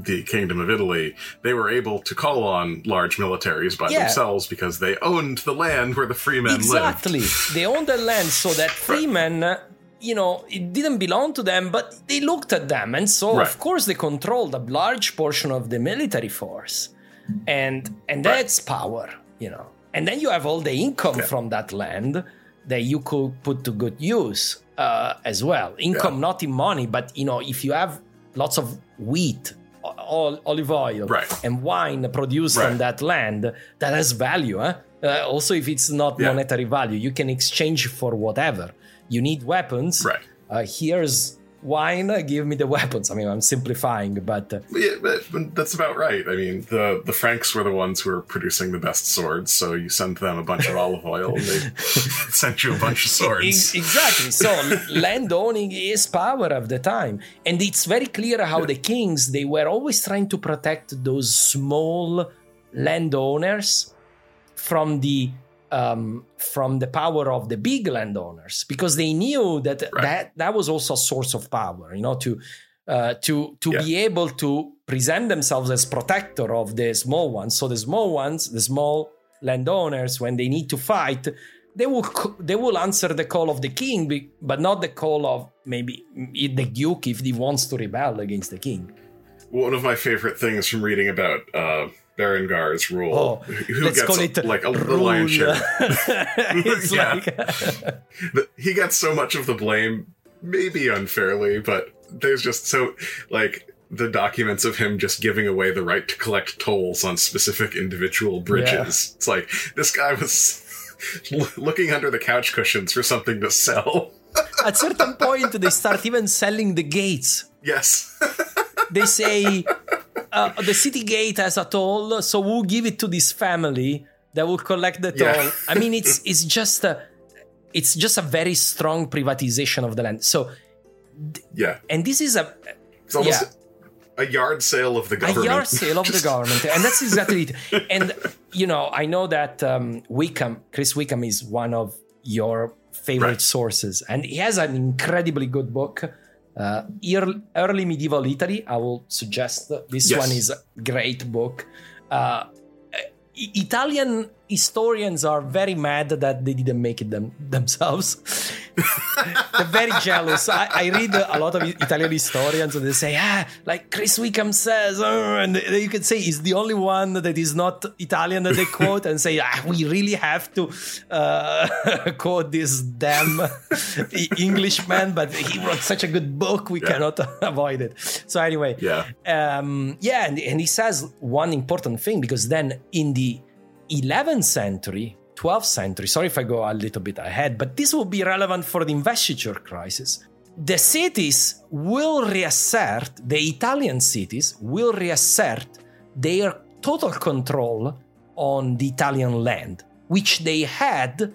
the kingdom of Italy, they were able to call on large militaries by Yeah. themselves because they owned the land where the free men exactly. lived. They owned the land, so that freemen, uh, you know, it didn't belong to them, but they looked at them, and so Right. of course they controlled a large portion of the military force, and and Right. that's power, you know. And then you have all the income Yeah. from that land that you could put to good use uh, as well. Income Yeah. not in money, but you know, if you have lots of wheat. o- Olive oil Right. and wine produced Right. on that land that has value. Huh? Uh, also, if it's not Yeah. monetary value, you can exchange for whatever. You need weapons. Right. Uh, here's wine. Give me the weapons. I mean, I'm simplifying, but uh, Yeah, but, but that's about right. I mean, the the Franks were the ones who were producing the best swords, so you send them a bunch of olive oil, and they sent you a bunch of swords. Ex- exactly. So land owning is power of the time, and it's very clear how the kings they were always trying to protect those small landowners from the um, from the power of the big landowners because they knew that Right. that that was also a source of power. You know, to uh, to to Yeah. be able to present themselves as protector of the small ones. So the small ones, the small landowners, when they need to fight, they will they will answer the call of the king, but not the call of maybe the duke if he wants to rebel against the king. One of my favorite things from reading about uh, Berengar's rule, Oh, who let's gets call it like a, the lion's share. Yeah. like he gets so much of the blame, maybe unfairly, but there's just so like the documents of him just giving away the right to collect tolls on specific individual bridges. It's like this guy was looking under the couch cushions for something to sell. at certain point they start even selling the gates. Yes. They say uh, the city gate has a toll, so we'll give it to this family that will collect the toll. Yeah. I mean, it's it's just a it's just a very strong privatization of the land. So, yeah. and this is a It's almost Yeah. a yard sale of the government. a yard sale of the government, and that's exactly it. And you know, I know that um, Wickham, Chris Wickham, is one of your favorite Right. sources, and he has an incredibly good book. Uh, early, early medieval Italy. I will suggest this Yes. one is a great book. Uh, Italian historians are very mad that they didn't make it them, themselves. They're very jealous. I, I, read a lot of Italian historians and they say, ah, like Chris Wickham says, oh, and you can say he's the only one that is not Italian that they quote and say, ah, we really have to uh, quote this damn Englishman, but he wrote such a good book, we yeah. cannot avoid it. So anyway, yeah, um, yeah, and, and he says one important thing because then in the 11th century, 12th century, sorry if I go a little bit ahead, but this will be relevant for the investiture crisis. The cities will reassert, the Italian cities will reassert their total control on the Italian land, which they had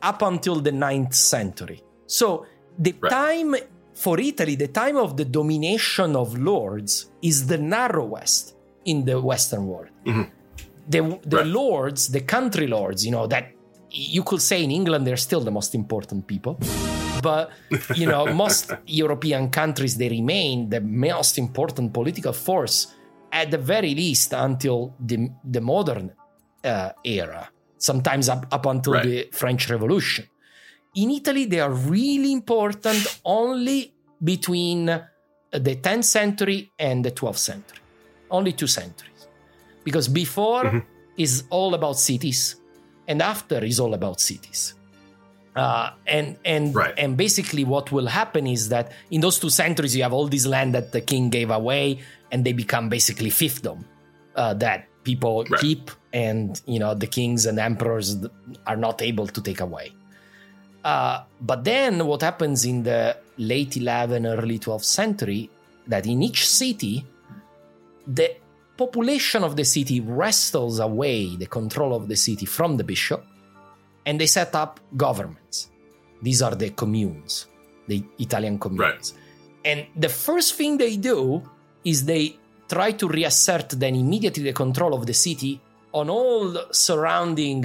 up until the 9th century. So the right. time for Italy, the time of the domination of lords is the narrowest in the Western world. Mm-hmm the the right. lords, the country lords, you know, that you could say in England they're still the most important people. But you know, most European countries they remain the most important political force at the very least until the the modern uh, era. Sometimes up, up until right. the French Revolution. In Italy, they are really important only between the 10th century and the 12th century. Only two centuries because before mm-hmm. is all about cities and after is all about cities uh, and and right. and basically what will happen is that in those two centuries you have all this land that the king gave away and they become basically fiefdom uh, that people right. keep and you know the kings and emperors are not able to take away uh, but then what happens in the late 11th early 12th century that in each city the population of the city wrestles away the control of the city from the bishop and they set up governments. These are the communes, the Italian communes. Right. And the first thing they do is they try to reassert then immediately the control of the city on all surrounding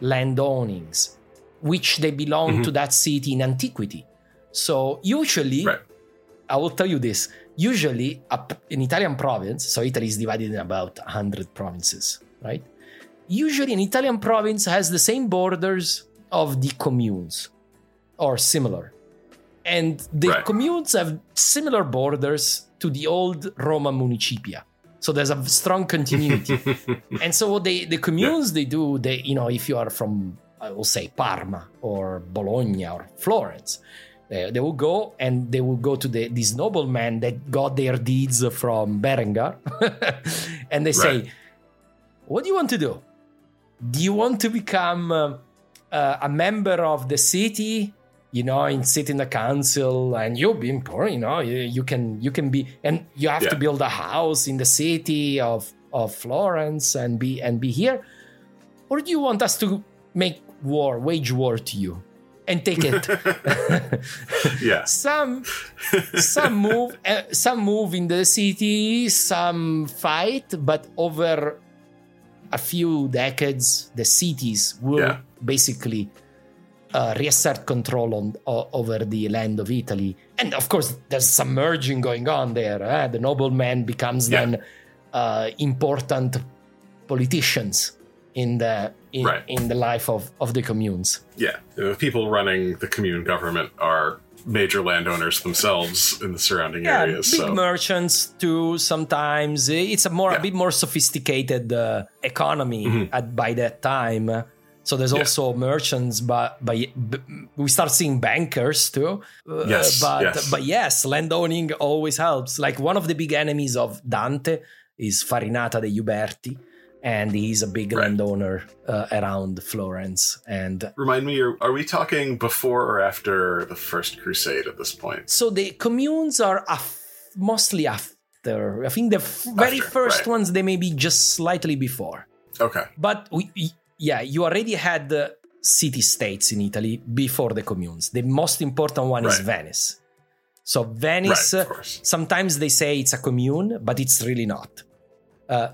landownings, which they belong mm-hmm. to that city in antiquity. So usually, right. I will tell you this usually in Italian province, so Italy is divided in about 100 provinces, right? Usually an Italian province has the same borders of the communes or similar. And the right. communes have similar borders to the old Roman municipia. So there's a strong continuity. and so what they the communes yeah. they do, they you know, if you are from I will say Parma or Bologna or Florence, uh, they will go and they will go to the, these noblemen that got their deeds from Berengar, and they say, "What do you want to do? Do you want to become uh, uh, a member of the city? You know, and sit in the council, and you'll be important. You know, you, you can you can be, and you have yeah. to build a house in the city of of Florence and be and be here, or do you want us to make war, wage war to you?" And take it. yeah. Some some move uh, some move in the city, some fight, but over a few decades, the cities will yeah. basically uh, reassert control on uh, over the land of Italy. And of course, there's some merging going on there. Eh? The nobleman becomes yeah. then uh, important politicians in the in, right. in the life of, of the communes. Yeah, the people running the commune government are major landowners themselves in the surrounding yeah, areas. Big so. merchants too. Sometimes it's a more yeah. a bit more sophisticated uh, economy mm-hmm. at by that time. So there's yeah. also merchants, but but we start seeing bankers too. Uh, yes, but yes. but yes, landowning always helps. Like one of the big enemies of Dante is Farinata degli Uberti and he's a big right. landowner uh, around Florence. And remind me, are, we talking before or after the First Crusade at this point? So the communes are af- mostly after. I think the f- very first right. ones they may be just slightly before. Okay, but we, yeah, you already had the city states in Italy before the communes. The most important one right. is Venice. So Venice, sometimes they say it's a commune, but it's really not. Uh,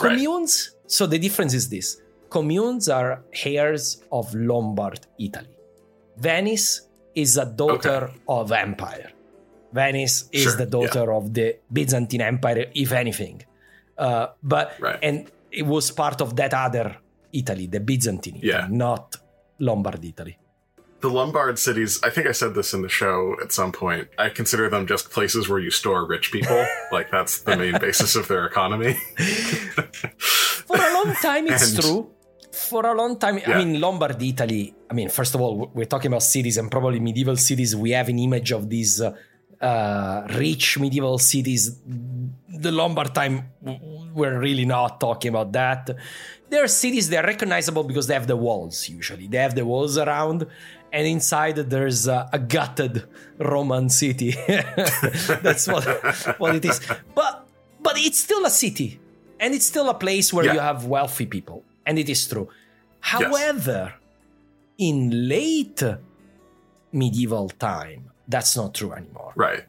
Communes, right. so the difference is this communes are heirs of Lombard Italy. Venice is a daughter okay. of empire. Venice is sure, the daughter yeah. of the Byzantine Empire, if anything. Uh, but right. and it was part of that other Italy, the Byzantine Italy, Yeah. not Lombard Italy. The Lombard cities, I think I said this in the show at some point. I consider them just places where you store rich people. like that's the main basis of their economy. For a long time, it's And- true. For a long time, Yeah. I mean, Lombard Italy. I mean, first of all, we're talking about cities and probably medieval cities. We have an image of these uh, uh, rich medieval cities. The Lombard time, we're really not talking about that. There are cities that are recognizable because they have the walls. Usually, they have the walls around, and inside there's uh, a gutted Roman city. That's what what it is. But but it's still a city, and it's still a place where Yeah. you have wealthy people, and it is true. However, in late medieval time, that's not true anymore. right.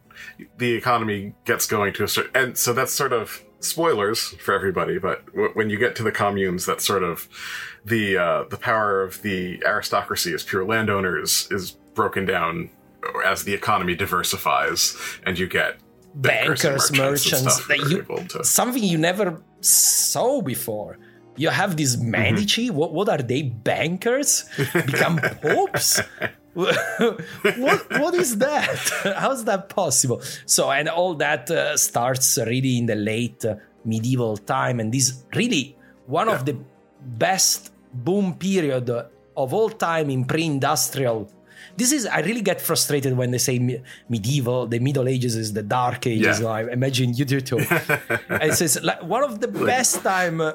The economy gets going to a certain, and so that's sort of spoilers for everybody. But w- when you get to the communes, that's sort of the uh, the power of the aristocracy as pure landowners is broken down as the economy diversifies, and you get bankers, Bankers, merchants, merchants, that you to- something you never saw before. You have these Medici. What what are they? Bankers become popes. what what is that? How's that possible? So and all that uh, starts really in the late uh, medieval time, and this really one of the best boom period of all time in pre-industrial. This is I really get frustrated when they say me- medieval. The Middle Ages is the Dark Ages. Yeah. I imagine you do too. it says like one of the best time uh,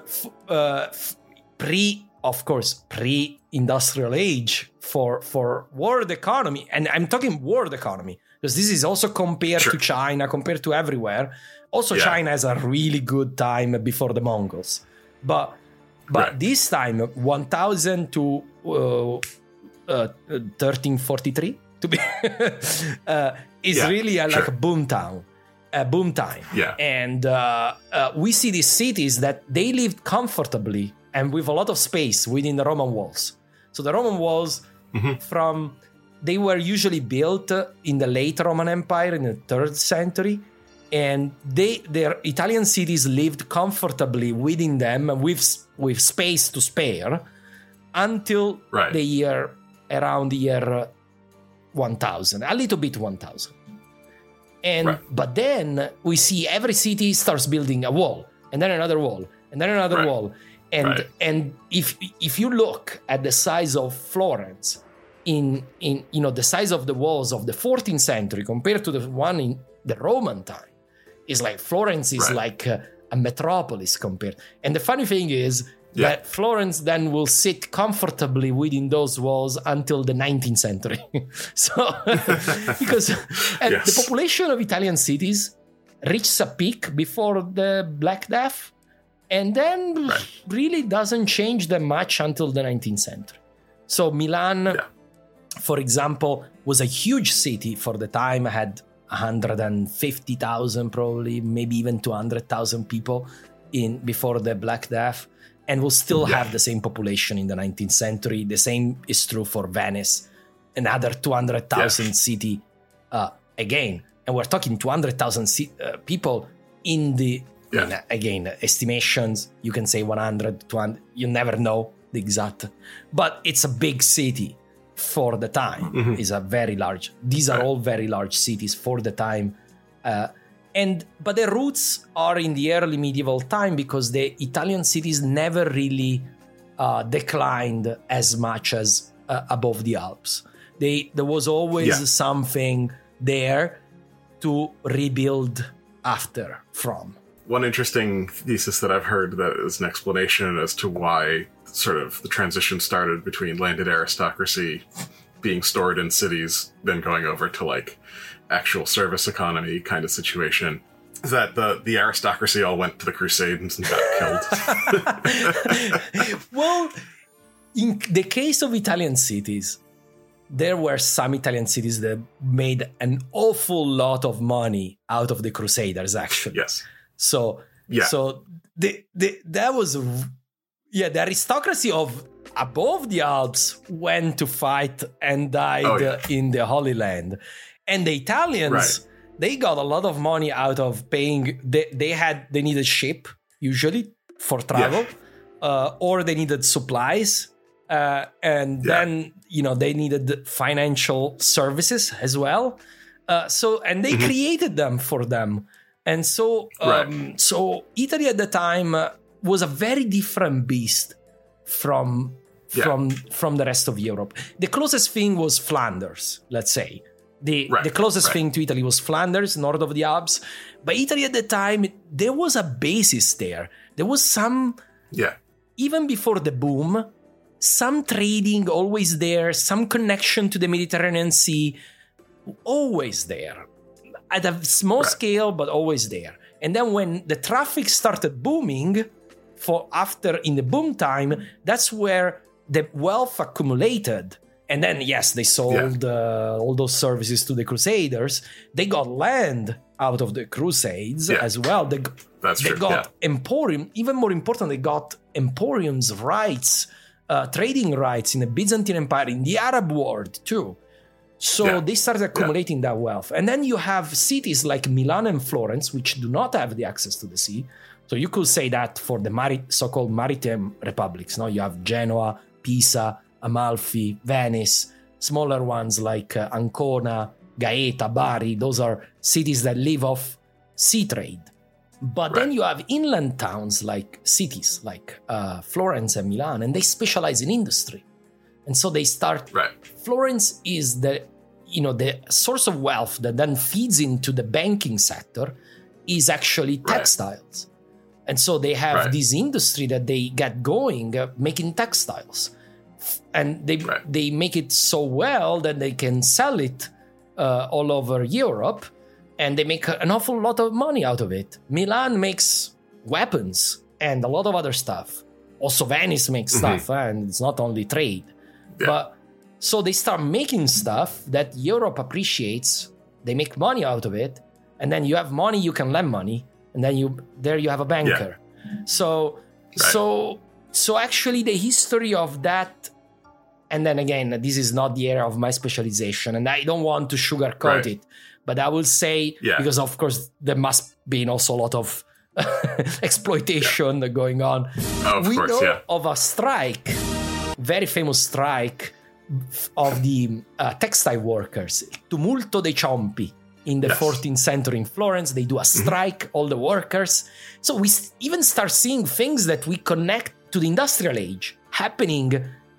uh, f- pre, of course, pre-industrial age for for world economy, and I'm talking world economy because this is also compared Sure. to China, compared to everywhere. Also, Yeah. China has a really good time before the Mongols, but but Right. this time 1000 to uh, uh, 1343 to be uh, is Yeah, really a, like sure. a boom town a boom time Yeah. and uh, uh, we see these cities that they lived comfortably and with a lot of space within the roman walls so the roman walls Mm-hmm. from they were usually built in the late roman empire in the third century and they their italian cities lived comfortably within them with with space to spare until Right. the year around the year uh, 1000 a little bit 1000 and Right. but then we see every city starts building a wall and then another wall and then another Right. wall and and if if you look at the size of florence in in you know the size of the walls of the 14th century compared to the one in the roman time is like florence is Right. like a, a metropolis compared and the funny thing is Yeah. that florence then will sit comfortably within those walls until the 19th century so because and the population of italian cities reaches a peak before the black death and then Right. really doesn't change that much until the 19th century so milan Yeah. for example was a huge city for the time had 150,000 probably maybe even 200,000 people in before the black death and will still Yeah. have the same population in the 19th century the same is true for venice another 200,000 Yeah. city uh, again and we're talking 200,000 ci- uh, people in the I mean, Yeah. again estimations you can say 100 200 you never know the exact but it's a big city for the time Mhm. is a very large these are all very large cities for the time uh, and but the roots are in the early medieval time because the italian cities never really uh, declined as much as uh, above the alps they there was always Yeah. something there to rebuild after from One interesting thesis that I've heard that is an explanation as to why sort of the transition started between landed aristocracy being stored in cities, then going over to like actual service economy kind of situation. Is that the the aristocracy all went to the Crusades and got killed? well, in the case of Italian cities, there were some Italian cities that made an awful lot of money out of the Crusaders, actually. yes. So, Yeah. so the, the that was, yeah, the aristocracy of above the Alps went to fight and died Oh, yeah. in the Holy Land, and the Italians Right. they got a lot of money out of paying. They, they had they needed ship usually for travel. uh, or they needed supplies, uh, and Yeah. then you know they needed financial services as well. Uh, so and they created them for them, and so um, Right. so Italy at the time uh, was a very different beast from Yeah. from from the rest of Europe. The closest thing was Flanders, let's say. The Right, the closest right. thing to Italy was Flanders, north of the Alps. But Italy at the time, there was a basis there. There was some Yeah. even before the boom, some trading always there, some connection to the Mediterranean Sea, always there. At a small Right. scale, but always there. And then when the traffic started booming, for after in the boom time, that's where the wealth accumulated. And then, yes, they sold uh, all those services to the Crusaders. They got land out of the Crusades Yeah. as well. They, That's they true, got emporium even more important they got emporiums rights uh, trading rights in the byzantine empire in the arab world too so Yeah. they started accumulating that wealth and then you have cities like milan and florence which do not have the access to the sea so you could say that for the mari- so-called maritime republics now you have genoa pisa amalfi venice smaller ones like uh, ancona gaeta bari those are cities that live off sea trade but then you have inland towns like cities like uh, Florence and Milan, and they specialize in industry. And so they start. Right. Florence is the, you know, the source of wealth that then feeds into the banking sector is actually Right. And so they have Right. this industry that they get going uh, making textiles. And they Right. they make it so well that they can sell it uh, all over Europe and they make an awful lot of money out of it. Milan makes weapons and a lot of other stuff. Also, Venice makes stuff, eh, and it's not only trade. Yeah. But so they start making stuff that Europe appreciates. They make money out of it, and then you have money, you can lend money, and then you there you have a banker. So so so actually the history of that and then again this is not the area of my specialization and i don't want to sugarcoat Right. it but i will say Yeah. because of course there must be also a lot of exploitation going on Oh, of we course, know yeah. of a strike very famous strike of the uh, textile workers tumulto dei ciompi in the Yes. 14th century in Florence. They do a mm-hmm. strike, all the workers. So we even start seeing things that we connect to the industrial age happening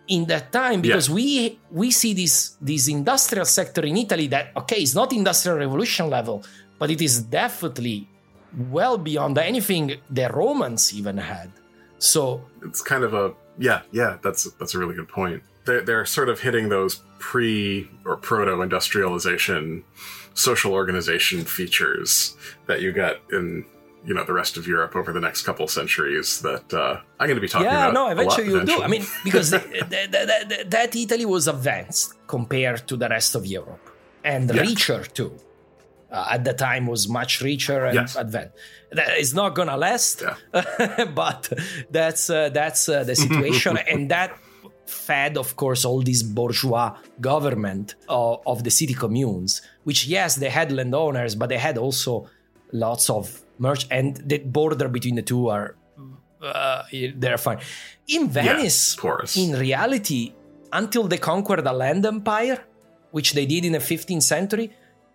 in that time because we we see this this industrial sector in Italy that okay, it's not industrial revolution level, but it is definitely well beyond anything the Romans even had. So it's kind of a yeah yeah that's that's a really good point they're, they're sort of hitting those pre or proto industrialization social organization features that you get in you know the rest of europe over the next couple centuries that uh, i'm going to be talking yeah, about no, a lot eventually you'll do. I mean, because the, the, the, the, that Italy was advanced compared to the rest of Europe and Yeah. richer too. Uh, at the time was much richer and Yes. advanced. That is not gonna last, Yeah. but that's uh, that's uh, the situation, and that fed, of course, all this bourgeois government of, of the city communes. Which yes, they had landowners, but they had also lots of merch, and the border between the two are uh, they're fine. In Venice, porous. in reality, until they conquered a land empire, which they did in the 15th century,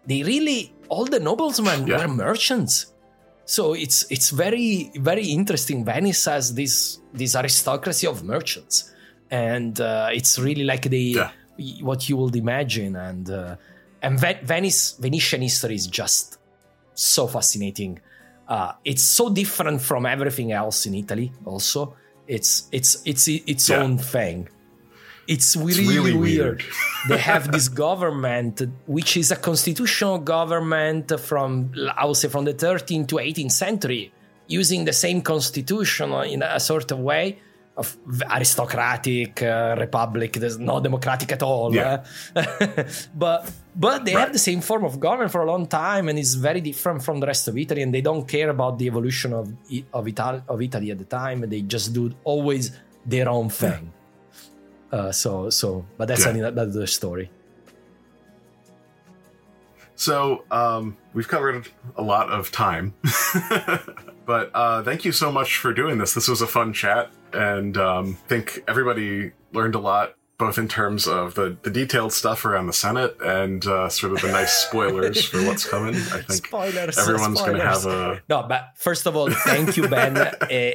they really all the noblemen Yeah. were merchants. So it's it's very very interesting. Venice has this this aristocracy of merchants, and uh, it's really like the Yeah. what you would imagine. And uh, and Ve- Venice Venetian history is just so fascinating. Uh, it's so different from everything else in Italy. Also, it's it's it's its Yeah. own thing. It's really, really weird. weird. they have this government, which is a constitutional government from I would say from the 13th to 18th century, using the same constitution in a sort of way aristocratic uh, republic. There's no democratic at all. Yeah. eh? but but they have the same form of government for a long time, and it's very different from the rest of Italy. And they don't care about the evolution of of, Ital- of Italy at the time. They just do always their own thing. Uh, so so, but that's Yeah. another story. So um, we've covered a lot of time. But uh, thank you so much for doing this. This was a fun chat, and um, I think everybody learned a lot, both in terms of the, the detailed stuff around the Senate and uh, sort of the nice spoilers for what's coming. I think Spoilers, everyone's going to have a No, but first of all, thank you, Ben. Uh,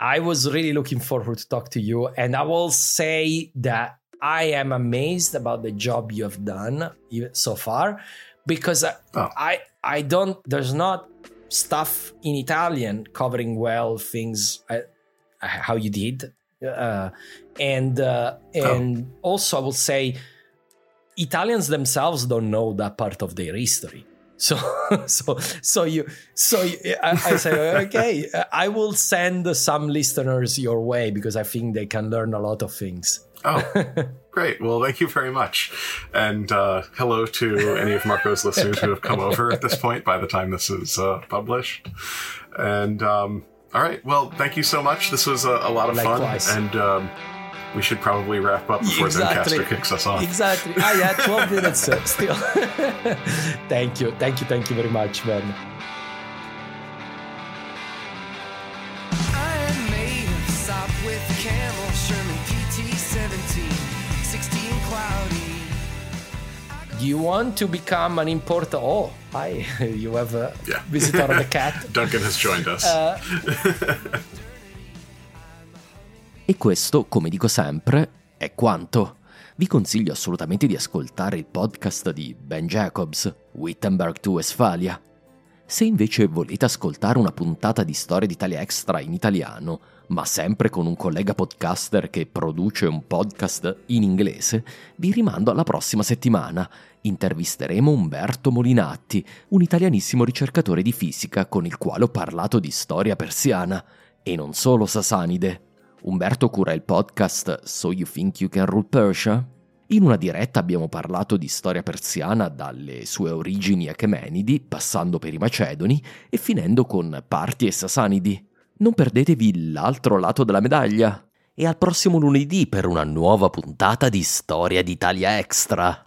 I was really looking forward to talk to you, and I will say that I am amazed about the job you have done so far, because Oh. I I don't. There's not stuff in Italian covering well things uh, how you did, uh, and uh, and also I will say Italians themselves don't know that part of their history. So, so, so you, so you, I, I say, okay, I will send some listeners your way because I think they can learn a lot of things. Oh, great. Well, thank you very much. And uh, hello to any of Marco's listeners who have come over at this point by the time this is uh, published. And um, all right. Well, thank you so much. This was a, a lot of Likewise. fun. And um, we should probably wrap up before Exactly. Zencastr kicks us off. Exactly. Ah, yeah, 12 minutes uh, still. thank you. Thank you. Thank you very much, man. You want to become an importer? Oh, hi. You have a Yeah. visitor on the cat. Duncan has joined us. E questo, come dico sempre, è quanto. Vi consiglio assolutamente di ascoltare il podcast di Ben Jacobs, Wittenberg to Westphalia. Se invece volete ascoltare una puntata di Storia d'Italia Extra in italiano, ma sempre con un collega podcaster che produce un podcast in inglese, vi rimando alla prossima settimana. Intervisteremo Umberto Molinatti, un italianissimo ricercatore di fisica con il quale ho parlato di storia persiana, e non solo Sasanide. Umberto cura il podcast So You Think You Can Rule Persia? In una diretta abbiamo parlato di storia persiana dalle sue origini achemenidi, passando per i Macedoni e finendo con Parti e Sasanidi. Non perdetevi l'altro lato della medaglia. E al prossimo lunedì per una nuova puntata di Storia d'Italia Extra.